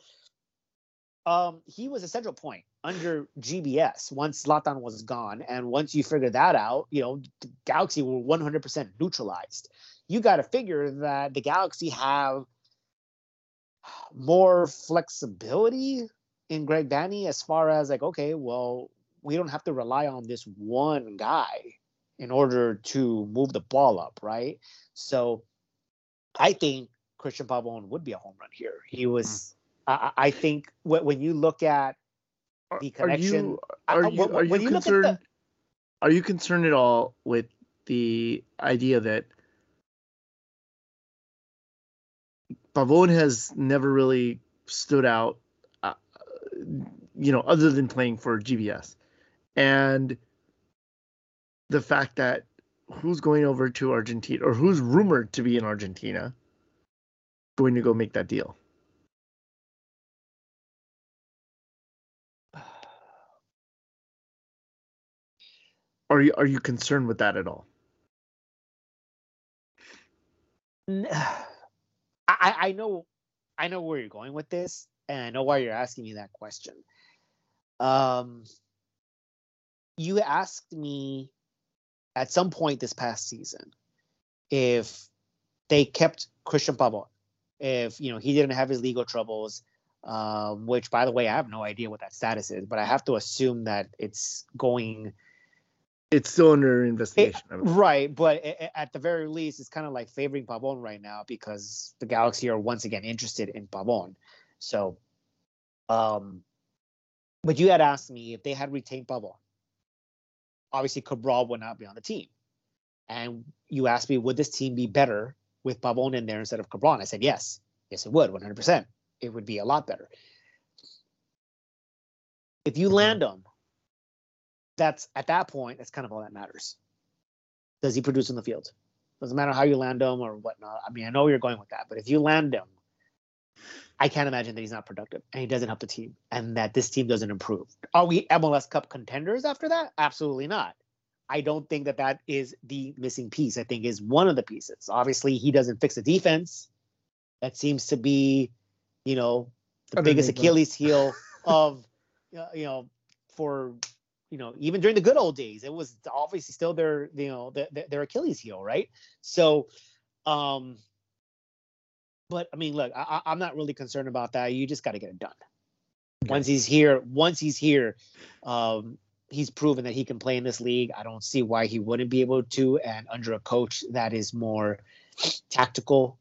um, he was a central point under GBS once Zlatan was gone. And once you figure that out, you know, the Galaxy were 100% neutralized. You got to figure that the Galaxy have more flexibility in Greg Vanney as far as like, okay, well, we don't have to rely on this one guy in order to move the ball up, right? So I think Cristian Pavon would be a home run here. He was, mm. I, I, think when you look at the connection, are you, are you, are you concerned? The, are you concerned at all with the idea that Pavon has never really stood out, uh, you know, other than playing for GBS, and the fact that who's going over to Argentina or who's rumored to be in Argentina going to go make that deal. Are you are you concerned with that at all? I, I know I know where you're going with this, and I know why you're asking me that question. Um, you asked me at some point this past season if they kept Cristian Pavon, if you know he didn't have his legal troubles, um, which by the way I have no idea what that status is, but I have to assume that it's going it's still under investigation. It, right, but it, at the very least, it's kind of like favoring Pavon right now because the Galaxy are once again interested in Pavon. So, um, but you had asked me if they had retained Pavon. Obviously, Cabral would not be on the team, and you asked me would this team be better with Pavon in there instead of Cabral? And I said yes, yes, it would, 100. percent It would be a lot better. If you land them that's at that point, that's kind of all that matters. Does he produce in the field? Doesn't matter how you land him or whatnot. I mean, I know you're going with that, but if you land him, I can't imagine that he's not productive and he doesn't help the team and that this team doesn't improve. Are we MLS Cup contenders after that? Absolutely not. I don't think that that is the missing piece. I think is one of the pieces. Obviously, he doesn't fix the defense. That seems to be, you know, the biggest Achilles heel of, uh, you know, for you know, even during the good old days, it was obviously still their, you know, their, their Achilles heel, right? So, um, but I mean, look, I, I'm not really concerned about that. You just got to get it done. Okay. Once he's here, once he's here, um, he's proven that he can play in this league. I don't see why he wouldn't be able to. And under a coach that is more tactical,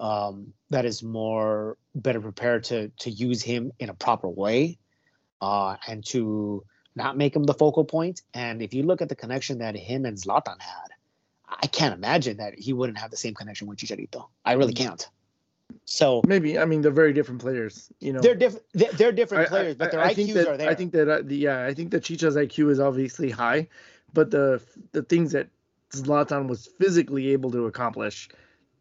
um, that is more better prepared to to use him in a proper way, uh, and to not make him the focal point. And if you look at the connection that him and Zlatan had, I can't imagine that he wouldn't have the same connection with Chicharito. I really mm. can't. So maybe I mean they're very different players. You know, they're different. They're, different players, I, but their I, I IQs that, are there. I think that uh, the, yeah, I think that Chicha's IQ is obviously high, but the the things that Zlatan was physically able to accomplish,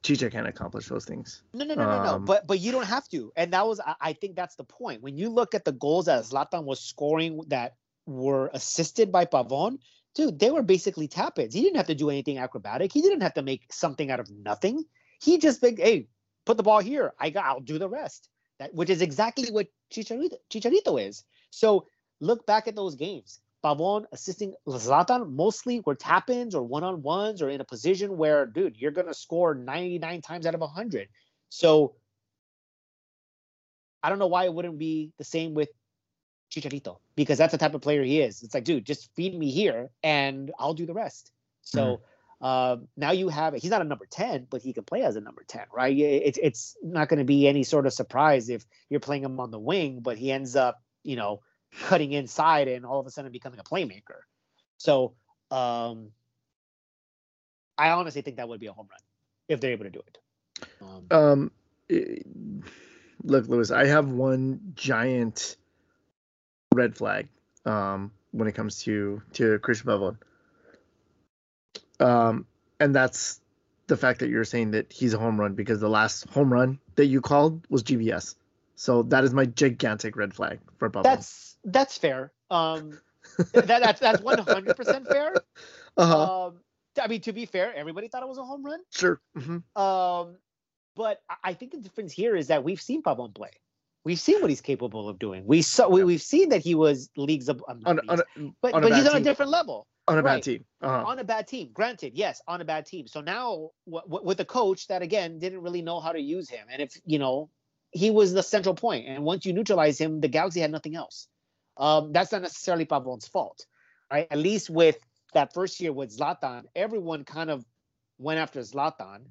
Chicha can't accomplish those things. No, no, no, um, no, no. Um, but but you don't have to, and that was I, I think that's the point. When you look at the goals that Zlatan was scoring that were assisted by Pavon, dude, they were basically tap ins. He didn't have to do anything acrobatic. He didn't have to make something out of nothing. He just like, hey, put the ball here. I got, I'll do the rest. That which is exactly what Chicharito, Chicharito is. So look back at those games. Pavon assisting Zlatan mostly were tap ins or one on ones or in a position where, dude, you're gonna score 99 times out of 100. So I don't know why it wouldn't be the same with Chicharito because that's the type of player he is. It's like, dude, just feed me here and I'll do the rest. So mm. uh, now you have he's not a number 10, but he can play as a number 10, right? It's it's not going to be any sort of surprise if you're playing him on the wing, but he ends up, you know, cutting inside and all of a sudden becoming a playmaker. So um, I honestly think that would be a home run if they're able to do it. Um, um it, look, Lewis, I have one giant red flag um, when it comes to to Cristian Pavon. Um, and that's the fact that you're saying that he's a home run because the last home run that you called was GBS. So that is my gigantic red flag for Pavon. That's that's fair. Um, that, that's that's 100 percent fair. Uh-huh. Um, I mean, to be fair, everybody thought it was a home run. Sure. Mm-hmm. Um, but I think the difference here is that we've seen Pavon play. We've seen what he's capable of doing. We saw we, we've seen that he was leagues of um, on, on a, but on but he's on a different level. On a right. bad team. Uh-huh. On a bad team. Granted, yes, on a bad team. So now w- w- with a coach that again didn't really know how to use him, and if you know, he was the central point, and once you neutralize him, the Galaxy had nothing else. Um, that's not necessarily Pavon's fault, right? At least with that first year with Zlatan, everyone kind of went after Zlatan,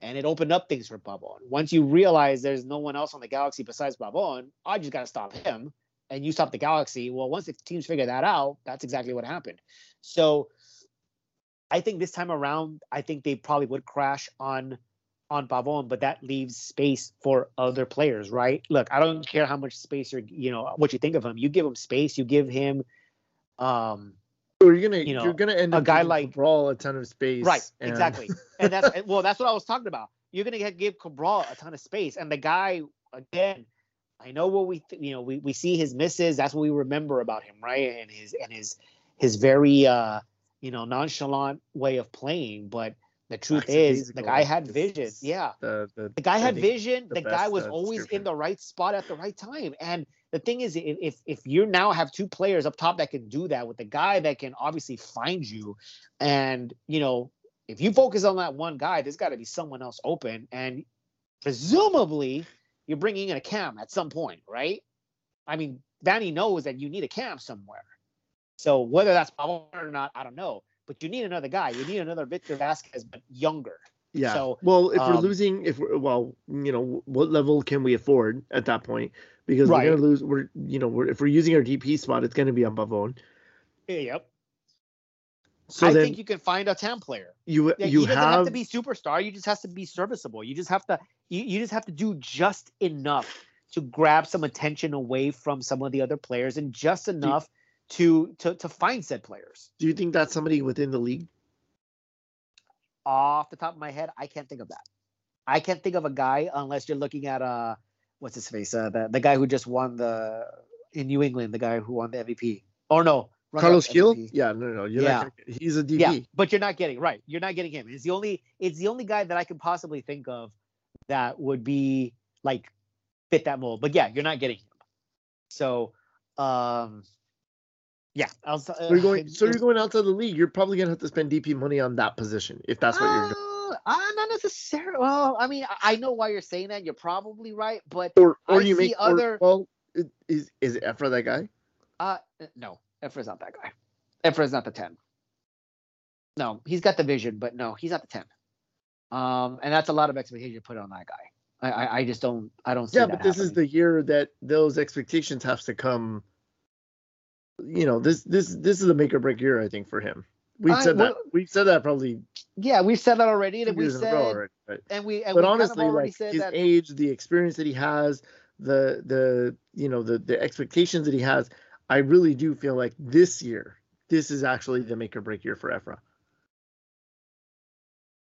and it opened up things for Pavon. Once you realize there's no one else on the Galaxy besides Pavon, I just got to stop him, and you stop the Galaxy. Well, once the teams figure that out, that's exactly what happened. So I think this time around, I think they probably would crash on on Pavon, but that leaves space for other players, right? Look, I don't care how much space you're, you know, what you think of him. You give him space, you give him, um, or you're gonna, you know, you're gonna end a guy like Cabral a ton of space, right? And... Exactly, and that's well, that's what I was talking about. You're gonna give Cabral a ton of space, and the guy again. I know what we, th- you know, we, we see his misses. That's what we remember about him, right? And his and his his very, uh, you know, nonchalant way of playing. But the truth is, the guy had vision. Yeah, the, the, the guy had vision. The, the guy was always in the right spot at the right time. And the thing is, if if you now have two players up top that can do that, with the guy that can obviously find you, and you know, if you focus on that one guy, there's got to be someone else open, and presumably you're bringing in a cam at some point, right? I mean, Vanney knows that you need a cam somewhere. So whether that's Pablo or not, I don't know but you need another guy. You need another Victor Vasquez, but younger. Yeah. So well, if um, we're losing, if we're well, you know, what level can we afford at that point? Because right. we're gonna lose. We're you know, we're, if we're using our DP spot, it's gonna be on Pavon. Yep. So I then, think you can find a TAM player. You yeah, you he doesn't have... have to be superstar. You just has to be serviceable. You just have to you, you just have to do just enough to grab some attention away from some of the other players and just enough to to to find said players. Do you think that's somebody within the league? Off the top of my head, I can't think of that. I can't think of a guy unless you're looking at uh what's his face uh, the the guy who just won the in New England, the guy who won the MVP. Or no, Carles Gil? Yeah, no, no, you're yeah. Not, he's a DP. Yeah, but you're not getting right. You're not getting him. It's the only it's the only guy that I can possibly think of that would be like fit that mold. But yeah, you're not getting him. So um yeah, I'll, uh, so you're going. So you're going outside the league. You're probably gonna have to spend DP money on that position if that's what uh, you're doing. Uh, not necessarily. Well, I mean, I know why you're saying that. You're probably right, but or or I you make other. Or, well, is is Efra that guy? Uh, no, Efra's not that guy. Efra's not the ten. No, he's got the vision, but no, he's not the ten. Um, and that's a lot of expectation to put on that guy. I, I, I just don't, I don't. yeah, but this happening. is the year that those expectations have to come you know this this this is a make or break year I think for him. We've said that we've said that probably. Yeah, we've said that already, and we said, already, right? and we. And but we honestly, kind of like his that... age, the experience that he has, the the you know the the expectations that he has, I really do feel like this year, this is actually the make or break year for Efra.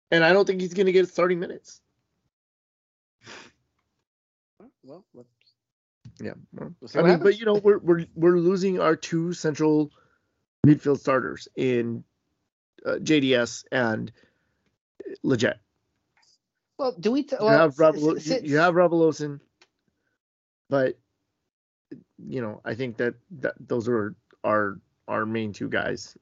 And I don't think he's going to get starting minutes. Well, yeah, well, I mean, but you know, we're we're we're losing our two central midfield starters in uh, JDS and Lletget. Well, do we? T- well, you have Rob, you, you have Raveloson, but you know, I think that that those are our our main two guys.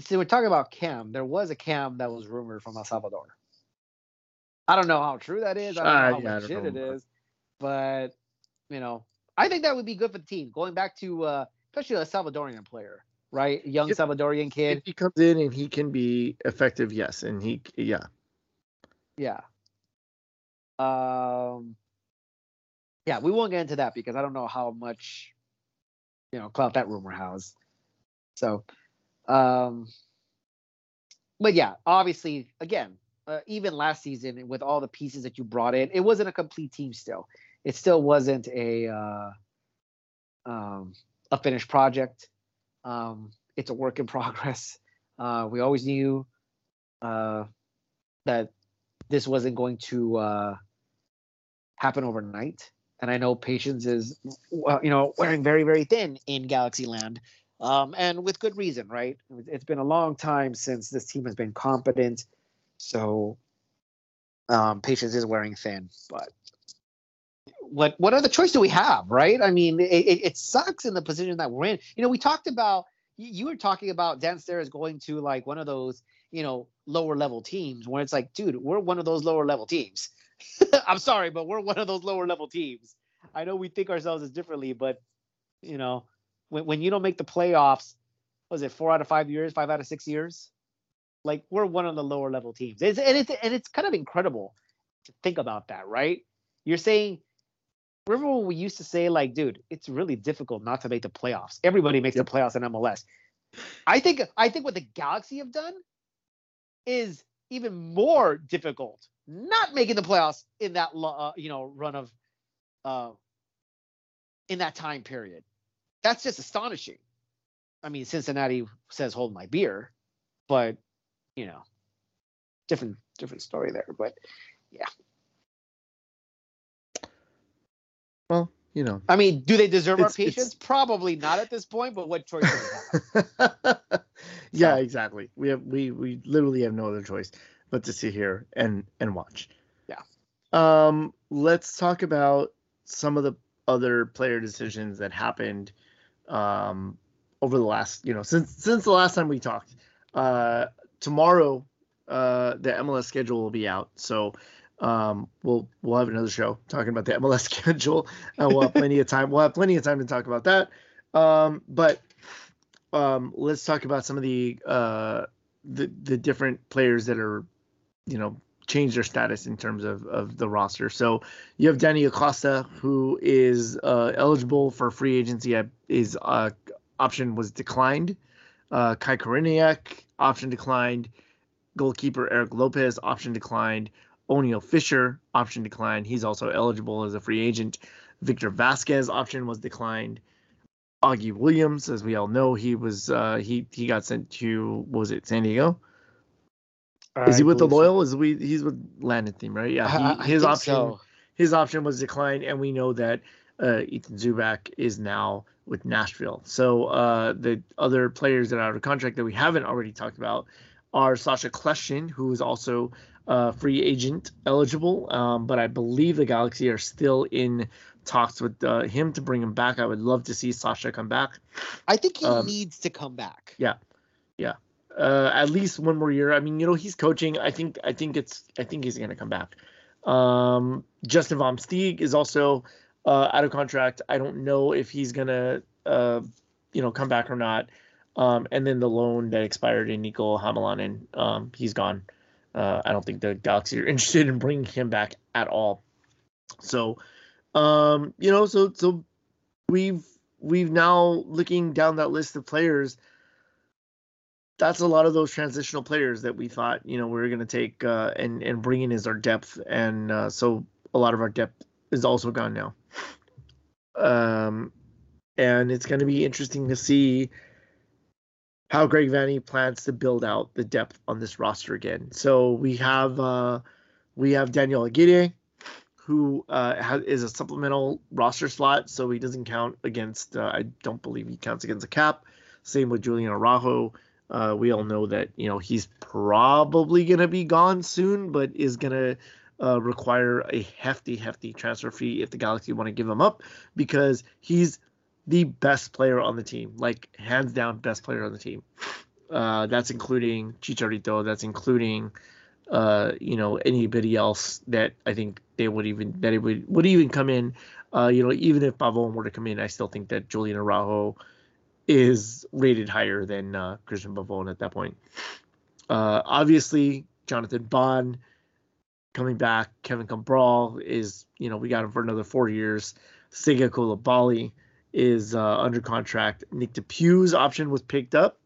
See, we're talking about Cam. There was a Cam that was rumored from El Salvador. I don't know how true that is. I don't know uh, how yeah, much shit it is, but you know, I think that would be good for the team. Going back to uh, especially a Salvadorian player, right? A young if, Salvadorian kid. If he comes in and he can be effective, yes, and he, yeah, yeah. Um, yeah, we won't get into that because I don't know how much, you know, clout that rumor has. So, um, but yeah, obviously, again, uh, even last season with all the pieces that you brought in, it wasn't a complete team still. It still wasn't a uh, um, a finished project. Um, it's a work in progress. Uh, we always knew uh, that this wasn't going to uh, happen overnight. And I know patience is, you know, wearing very, very thin in Galaxy Land, um, and with good reason, right? It's been a long time since this team has been competent so um, patience is wearing thin, but what what other choice do we have, right? I mean, it, it, sucks in the position that we're in. You know, we talked about you were talking about Dan Steres going to like one of those you know lower level teams where it's like, dude, we're one of those lower level teams. I'm sorry, but we're one of those lower level teams. I know we think ourselves as differently, but you know, when when you don't make the playoffs, was it four out of five years, five out of six years? Like we're one of the lower level teams. It's, and it's and it's kind of incredible to think about that, right? You're saying remember when we used to say like, dude, it's really difficult not to make the playoffs. Everybody makes yep. the playoffs in MLS. I think I think what the Galaxy have done is even more difficult not making the playoffs in that uh, you know run of uh, in that time period. That's just astonishing. I mean, Cincinnati says hold my beer, but you know, different different story there. But yeah. Well, you know. I mean, do they deserve our patience? Probably not at this point. But what choice do we have? yeah, exactly. We have we we literally have no other choice but to sit here and and watch. Yeah. Um, let's talk about some of the other player decisions that happened um over the last, you know, since since the last time we talked. Uh tomorrow uh the MLS schedule will be out. So um we'll we'll have another show talking about the MLS schedule. Uh, we'll have plenty of time. We'll have plenty of time to talk about that. Um but um let's talk about some of the uh the the different players that are you know change their status in terms of, of the roster. So you have Danny Acosta, who is uh, eligible for free agency. His uh, option was declined. Uh, Kai Koreniuk, option declined. Goalkeeper Eric Lopez, option declined. Oniel Fisher, option declined. He's also eligible as a free agent. Victor Vasquez, option was declined. Augie Williams, as we all know, he was uh, he he got sent to was it San Diego? Is he with the loyal? Is we he's with Landon Thiem, right? Yeah, he, his option so. his option was declined, and we know that uh, Ethan Zubak is now with Nashville. So uh, the other players that are out of contract that we haven't already talked about are Sacha Kljestan, who is also uh, free agent eligible, um, but I believe the Galaxy are still in talks with uh, him to bring him back. I would love to see Sacha come back. I think he um, needs to come back. Yeah, yeah uh, at least one more year. I mean, you know, he's coaching. I think I think it's I think he's going to come back. Um, Justin Vom Steeg is also uh, out of contract. I don't know if he's to uh, you know come back or not. Um, and then the loan that expired in Nico Hamalainen, um, he's gone. Uh, I don't think the Galaxy are interested in bringing him back at all. So, um, you know, so so we've we've now looking down that list of players that's a lot of those transitional players that we thought you know we were going to take uh, and and bring in as our depth, and uh, so a lot of our depth is also gone now. Um, and it's going to be interesting to see how Greg Vanney plans to build out the depth on this roster again. So we have uh, we have Daniel Aguirre, who uh, has, is a supplemental roster slot, so he doesn't count against. Uh, I don't believe he counts against a cap. Same with Julian Araujo. Uh, we all know that you know he's probably going to be gone soon, but is going to uh, require a hefty, hefty transfer fee if the Galaxy want to give him up because he's the best player on the team, like hands down best player on the team. Uh, that's including Chicharito. That's including uh, you know anybody else that I think they would even that it would would even come in. Uh, you know, even if Pavon were to come in, I still think that Julian Araujo is rated higher than uh, Cristian Pavon at that point. Uh, obviously, Jonathan Bond coming back. Kevin Cabral is, you know, we got him for another four years. Sega Coulibaly is uh, under contract. Nick DePuy's option was picked up.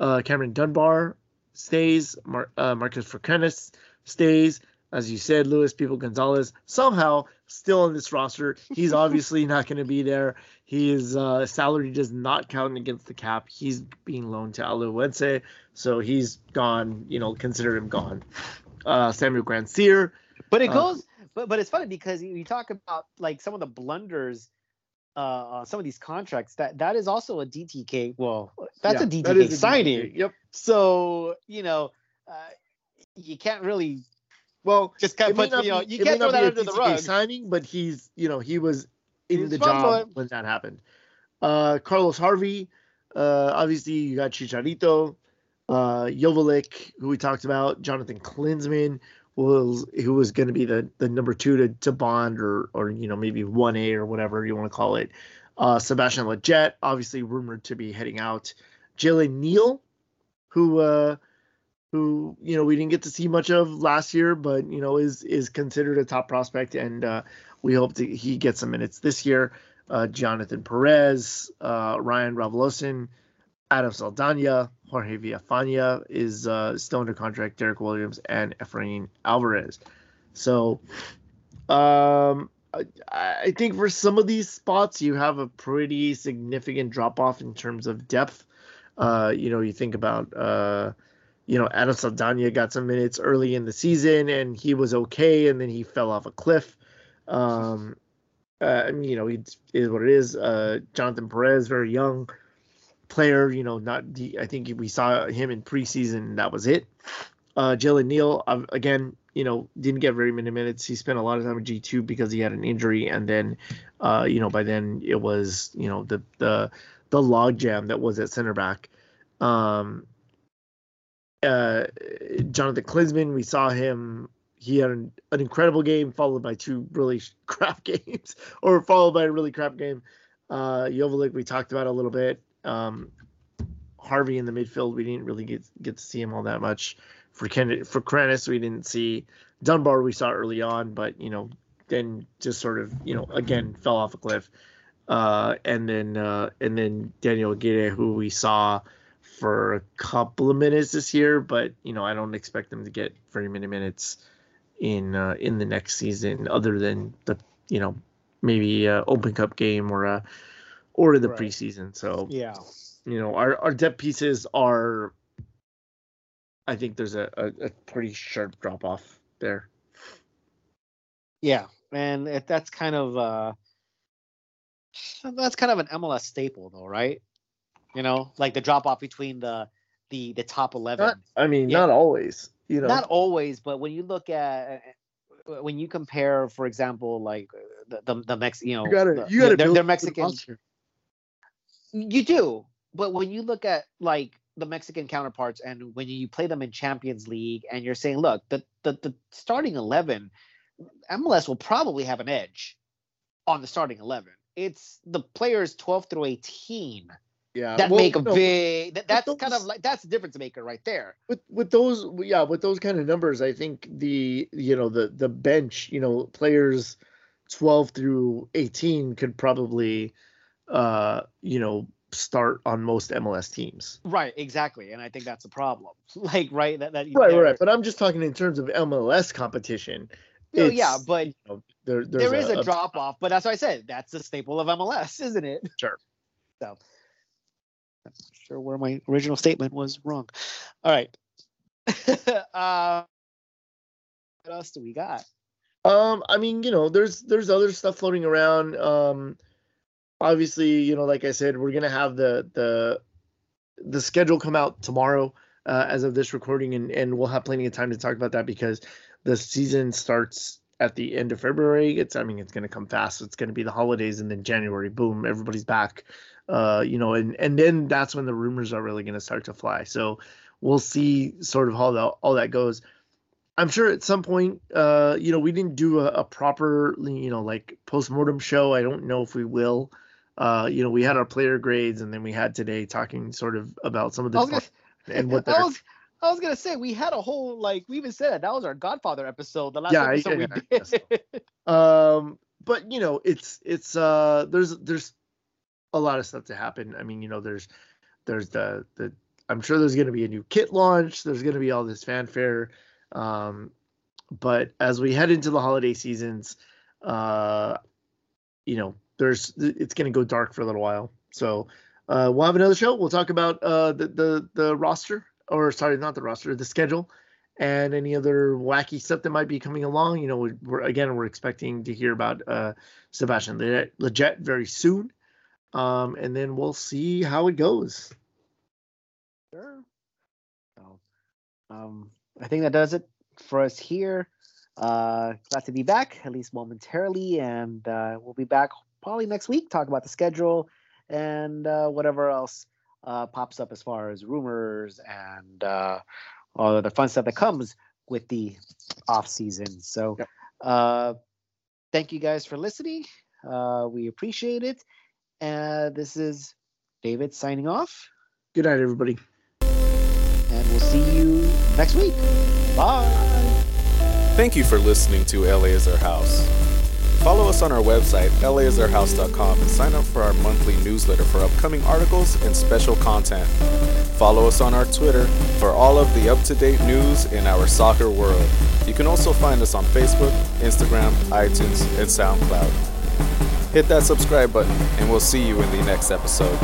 Uh, Cameron Dunbar stays. Mar- uh, Marcus Ferkranus stays. As you said, Luis People Gonzalez somehow still on this roster. He's obviously not going to be there. His uh, salary does not count against the cap. He's being loaned to Alajuelense, so he's gone. You know, consider him gone. Uh, Samuel Grandsir. But it uh, goes. but but it's funny because you talk about like some of the blunders. Uh, some of these contracts that that is also a DTK. Well, that's yeah, a DTK that a signing. DTK. Yep. So you know, uh, you can't really well, just kind of put you know you can't throw that under the rug. Signing, but he's you know he was in the job when that happened. Uh, Carlos Harvey, uh, obviously you got Chicharito, uh, Joveljic, who we talked about, Jonathan Klinsmann, was who was going to be the the number two to, to Bond or or you know maybe one A or whatever you want to call it. Uh, Sebastian Lletget, obviously rumored to be heading out. Jalen Neal, who uh, who you know we didn't get to see much of last year, but you know is is considered a top prospect, and uh, we hope he gets some minutes this year. Uh, Jonathan Perez, uh, Ryan Raveloson, Adam Saldana, Jorge Villafaña is uh, still under contract. Derek Williams and Efrain Alvarez. So, um, I, I think for some of these spots, you have a pretty significant drop off in terms of depth. Uh, you know, you think about, uh, you know, Adam Saldana got some minutes early in the season and he was okay, and then he fell off a cliff. Um, uh, you know, it is what it is. Uh, Jonathan Perez, very young player. You know, not the, I think we saw him in preseason. That was it. Uh, Jalen Neal, uh, again, you know, didn't get very many minutes. He spent a lot of time in G two because he had an injury, and then, uh, you know, by then it was you know the the the logjam that was at center back. Um, uh, Jonathan Klinsmann, we saw him. He had an, an incredible game, followed by two really crap games, or followed by a really crap game. Uh, Joveljic, we talked about a little bit. Um, Harvey in the midfield, we didn't really get get to see him all that much. For Ken, for Krennis, we didn't see Dunbar. We saw early on, but you know, then just sort of you know again fell off a cliff. Uh, and then uh, and then Daniel Aguirre, who we saw for a couple of minutes this year, but you know I don't expect them to get very many minutes in uh, in the next season, other than the you know maybe Open Cup game or a or the right. preseason. So yeah, you know, our our depth pieces are. I think there's a, a, a pretty sharp drop off there. Yeah, and if that's kind of uh, that's kind of an MLS staple, though, right? You know, like the drop off between the the the top eleven. Not, I mean, yeah. not always. You know, not always, but when you look at uh, uh, when you compare, for example, like uh, the the, the Mex, you know, you gotta, you gotta they're, they're Mexican. You do, but when you look at like the Mexican counterparts and when you play them in Champions League and you're saying, look, the the, the starting eleven, MLS will probably have an edge on the starting eleven. It's the players twelve through eighteen. Yeah, that well, make a no, big. That, that's those, kind of like that's the difference maker right there. With with those, yeah, with those kind of numbers, I think the you know the the bench, you know, players twelve through eighteen could probably uh, you know, start on most MLS teams. Right, exactly, and I think that's a problem. Like, right, that, that right, right. But I'm just talking in terms of MLS competition. No, yeah, but you know, there, there is a, a drop off. But that's what I said. That's the staple of MLS, isn't it? Sure. So, I'm sure where my original statement was wrong. All right. uh, what else do we got? Um, I mean, you know, there's there's other stuff floating around. Um, obviously, you know, like I said, we're gonna have the the the schedule come out tomorrow uh, as of this recording, and and we'll have plenty of time to talk about that because the season starts at the end of February. It's I mean it's gonna come fast. It's gonna be the holidays, and then January, boom, everybody's back. Uh, you know, and and then that's when the rumors are really gonna start to fly. So we'll see sort of how the, all that goes. I'm sure at some point, uh, you know, we didn't do a, a proper, you know, like post-mortem show. I don't know if we will uh, you know, we had our player grades, and then we had today talking sort of about some of the gonna, and what I was, I was gonna say we had a whole like we even said that that was our Godfather episode, the last yeah, episode yeah, we yeah, did. um, but you know, it's it's uh, there's there's a lot of stuff to happen. I mean, you know, there's there's the the I'm sure there's gonna be a new kit launch. There's gonna be all this fanfare. Um, but as we head into the holiday seasons, uh, you know, there's it's going to go dark for a little while. So uh, we'll have another show. We'll talk about uh, the the the roster, or sorry, not the roster, the schedule, and any other wacky stuff that might be coming along. You know, we're, we're again we're expecting to hear about uh, Sebastian Lletget very soon, um, and then we'll see how it goes. Sure. So, um, I think that does it for us here. Uh, glad to be back, at least momentarily, and uh, we'll be back probably next week talk about the schedule and uh, whatever else uh, pops up as far as rumors and uh, all the fun stuff that comes with the off season. So, yep. uh, thank you guys for listening. Uh, we appreciate it. And this is David signing off. Good night, everybody. And we'll see you next week. Bye. Thank you for listening to LA is Our House. Follow us on our website, laisourhouse.com, and sign up for our monthly newsletter for upcoming articles and special content. Follow us on our Twitter for all of the up to date news in our soccer world. You can also find us on Facebook, Instagram, iTunes, and SoundCloud. Hit that subscribe button, and we'll see you in the next episode.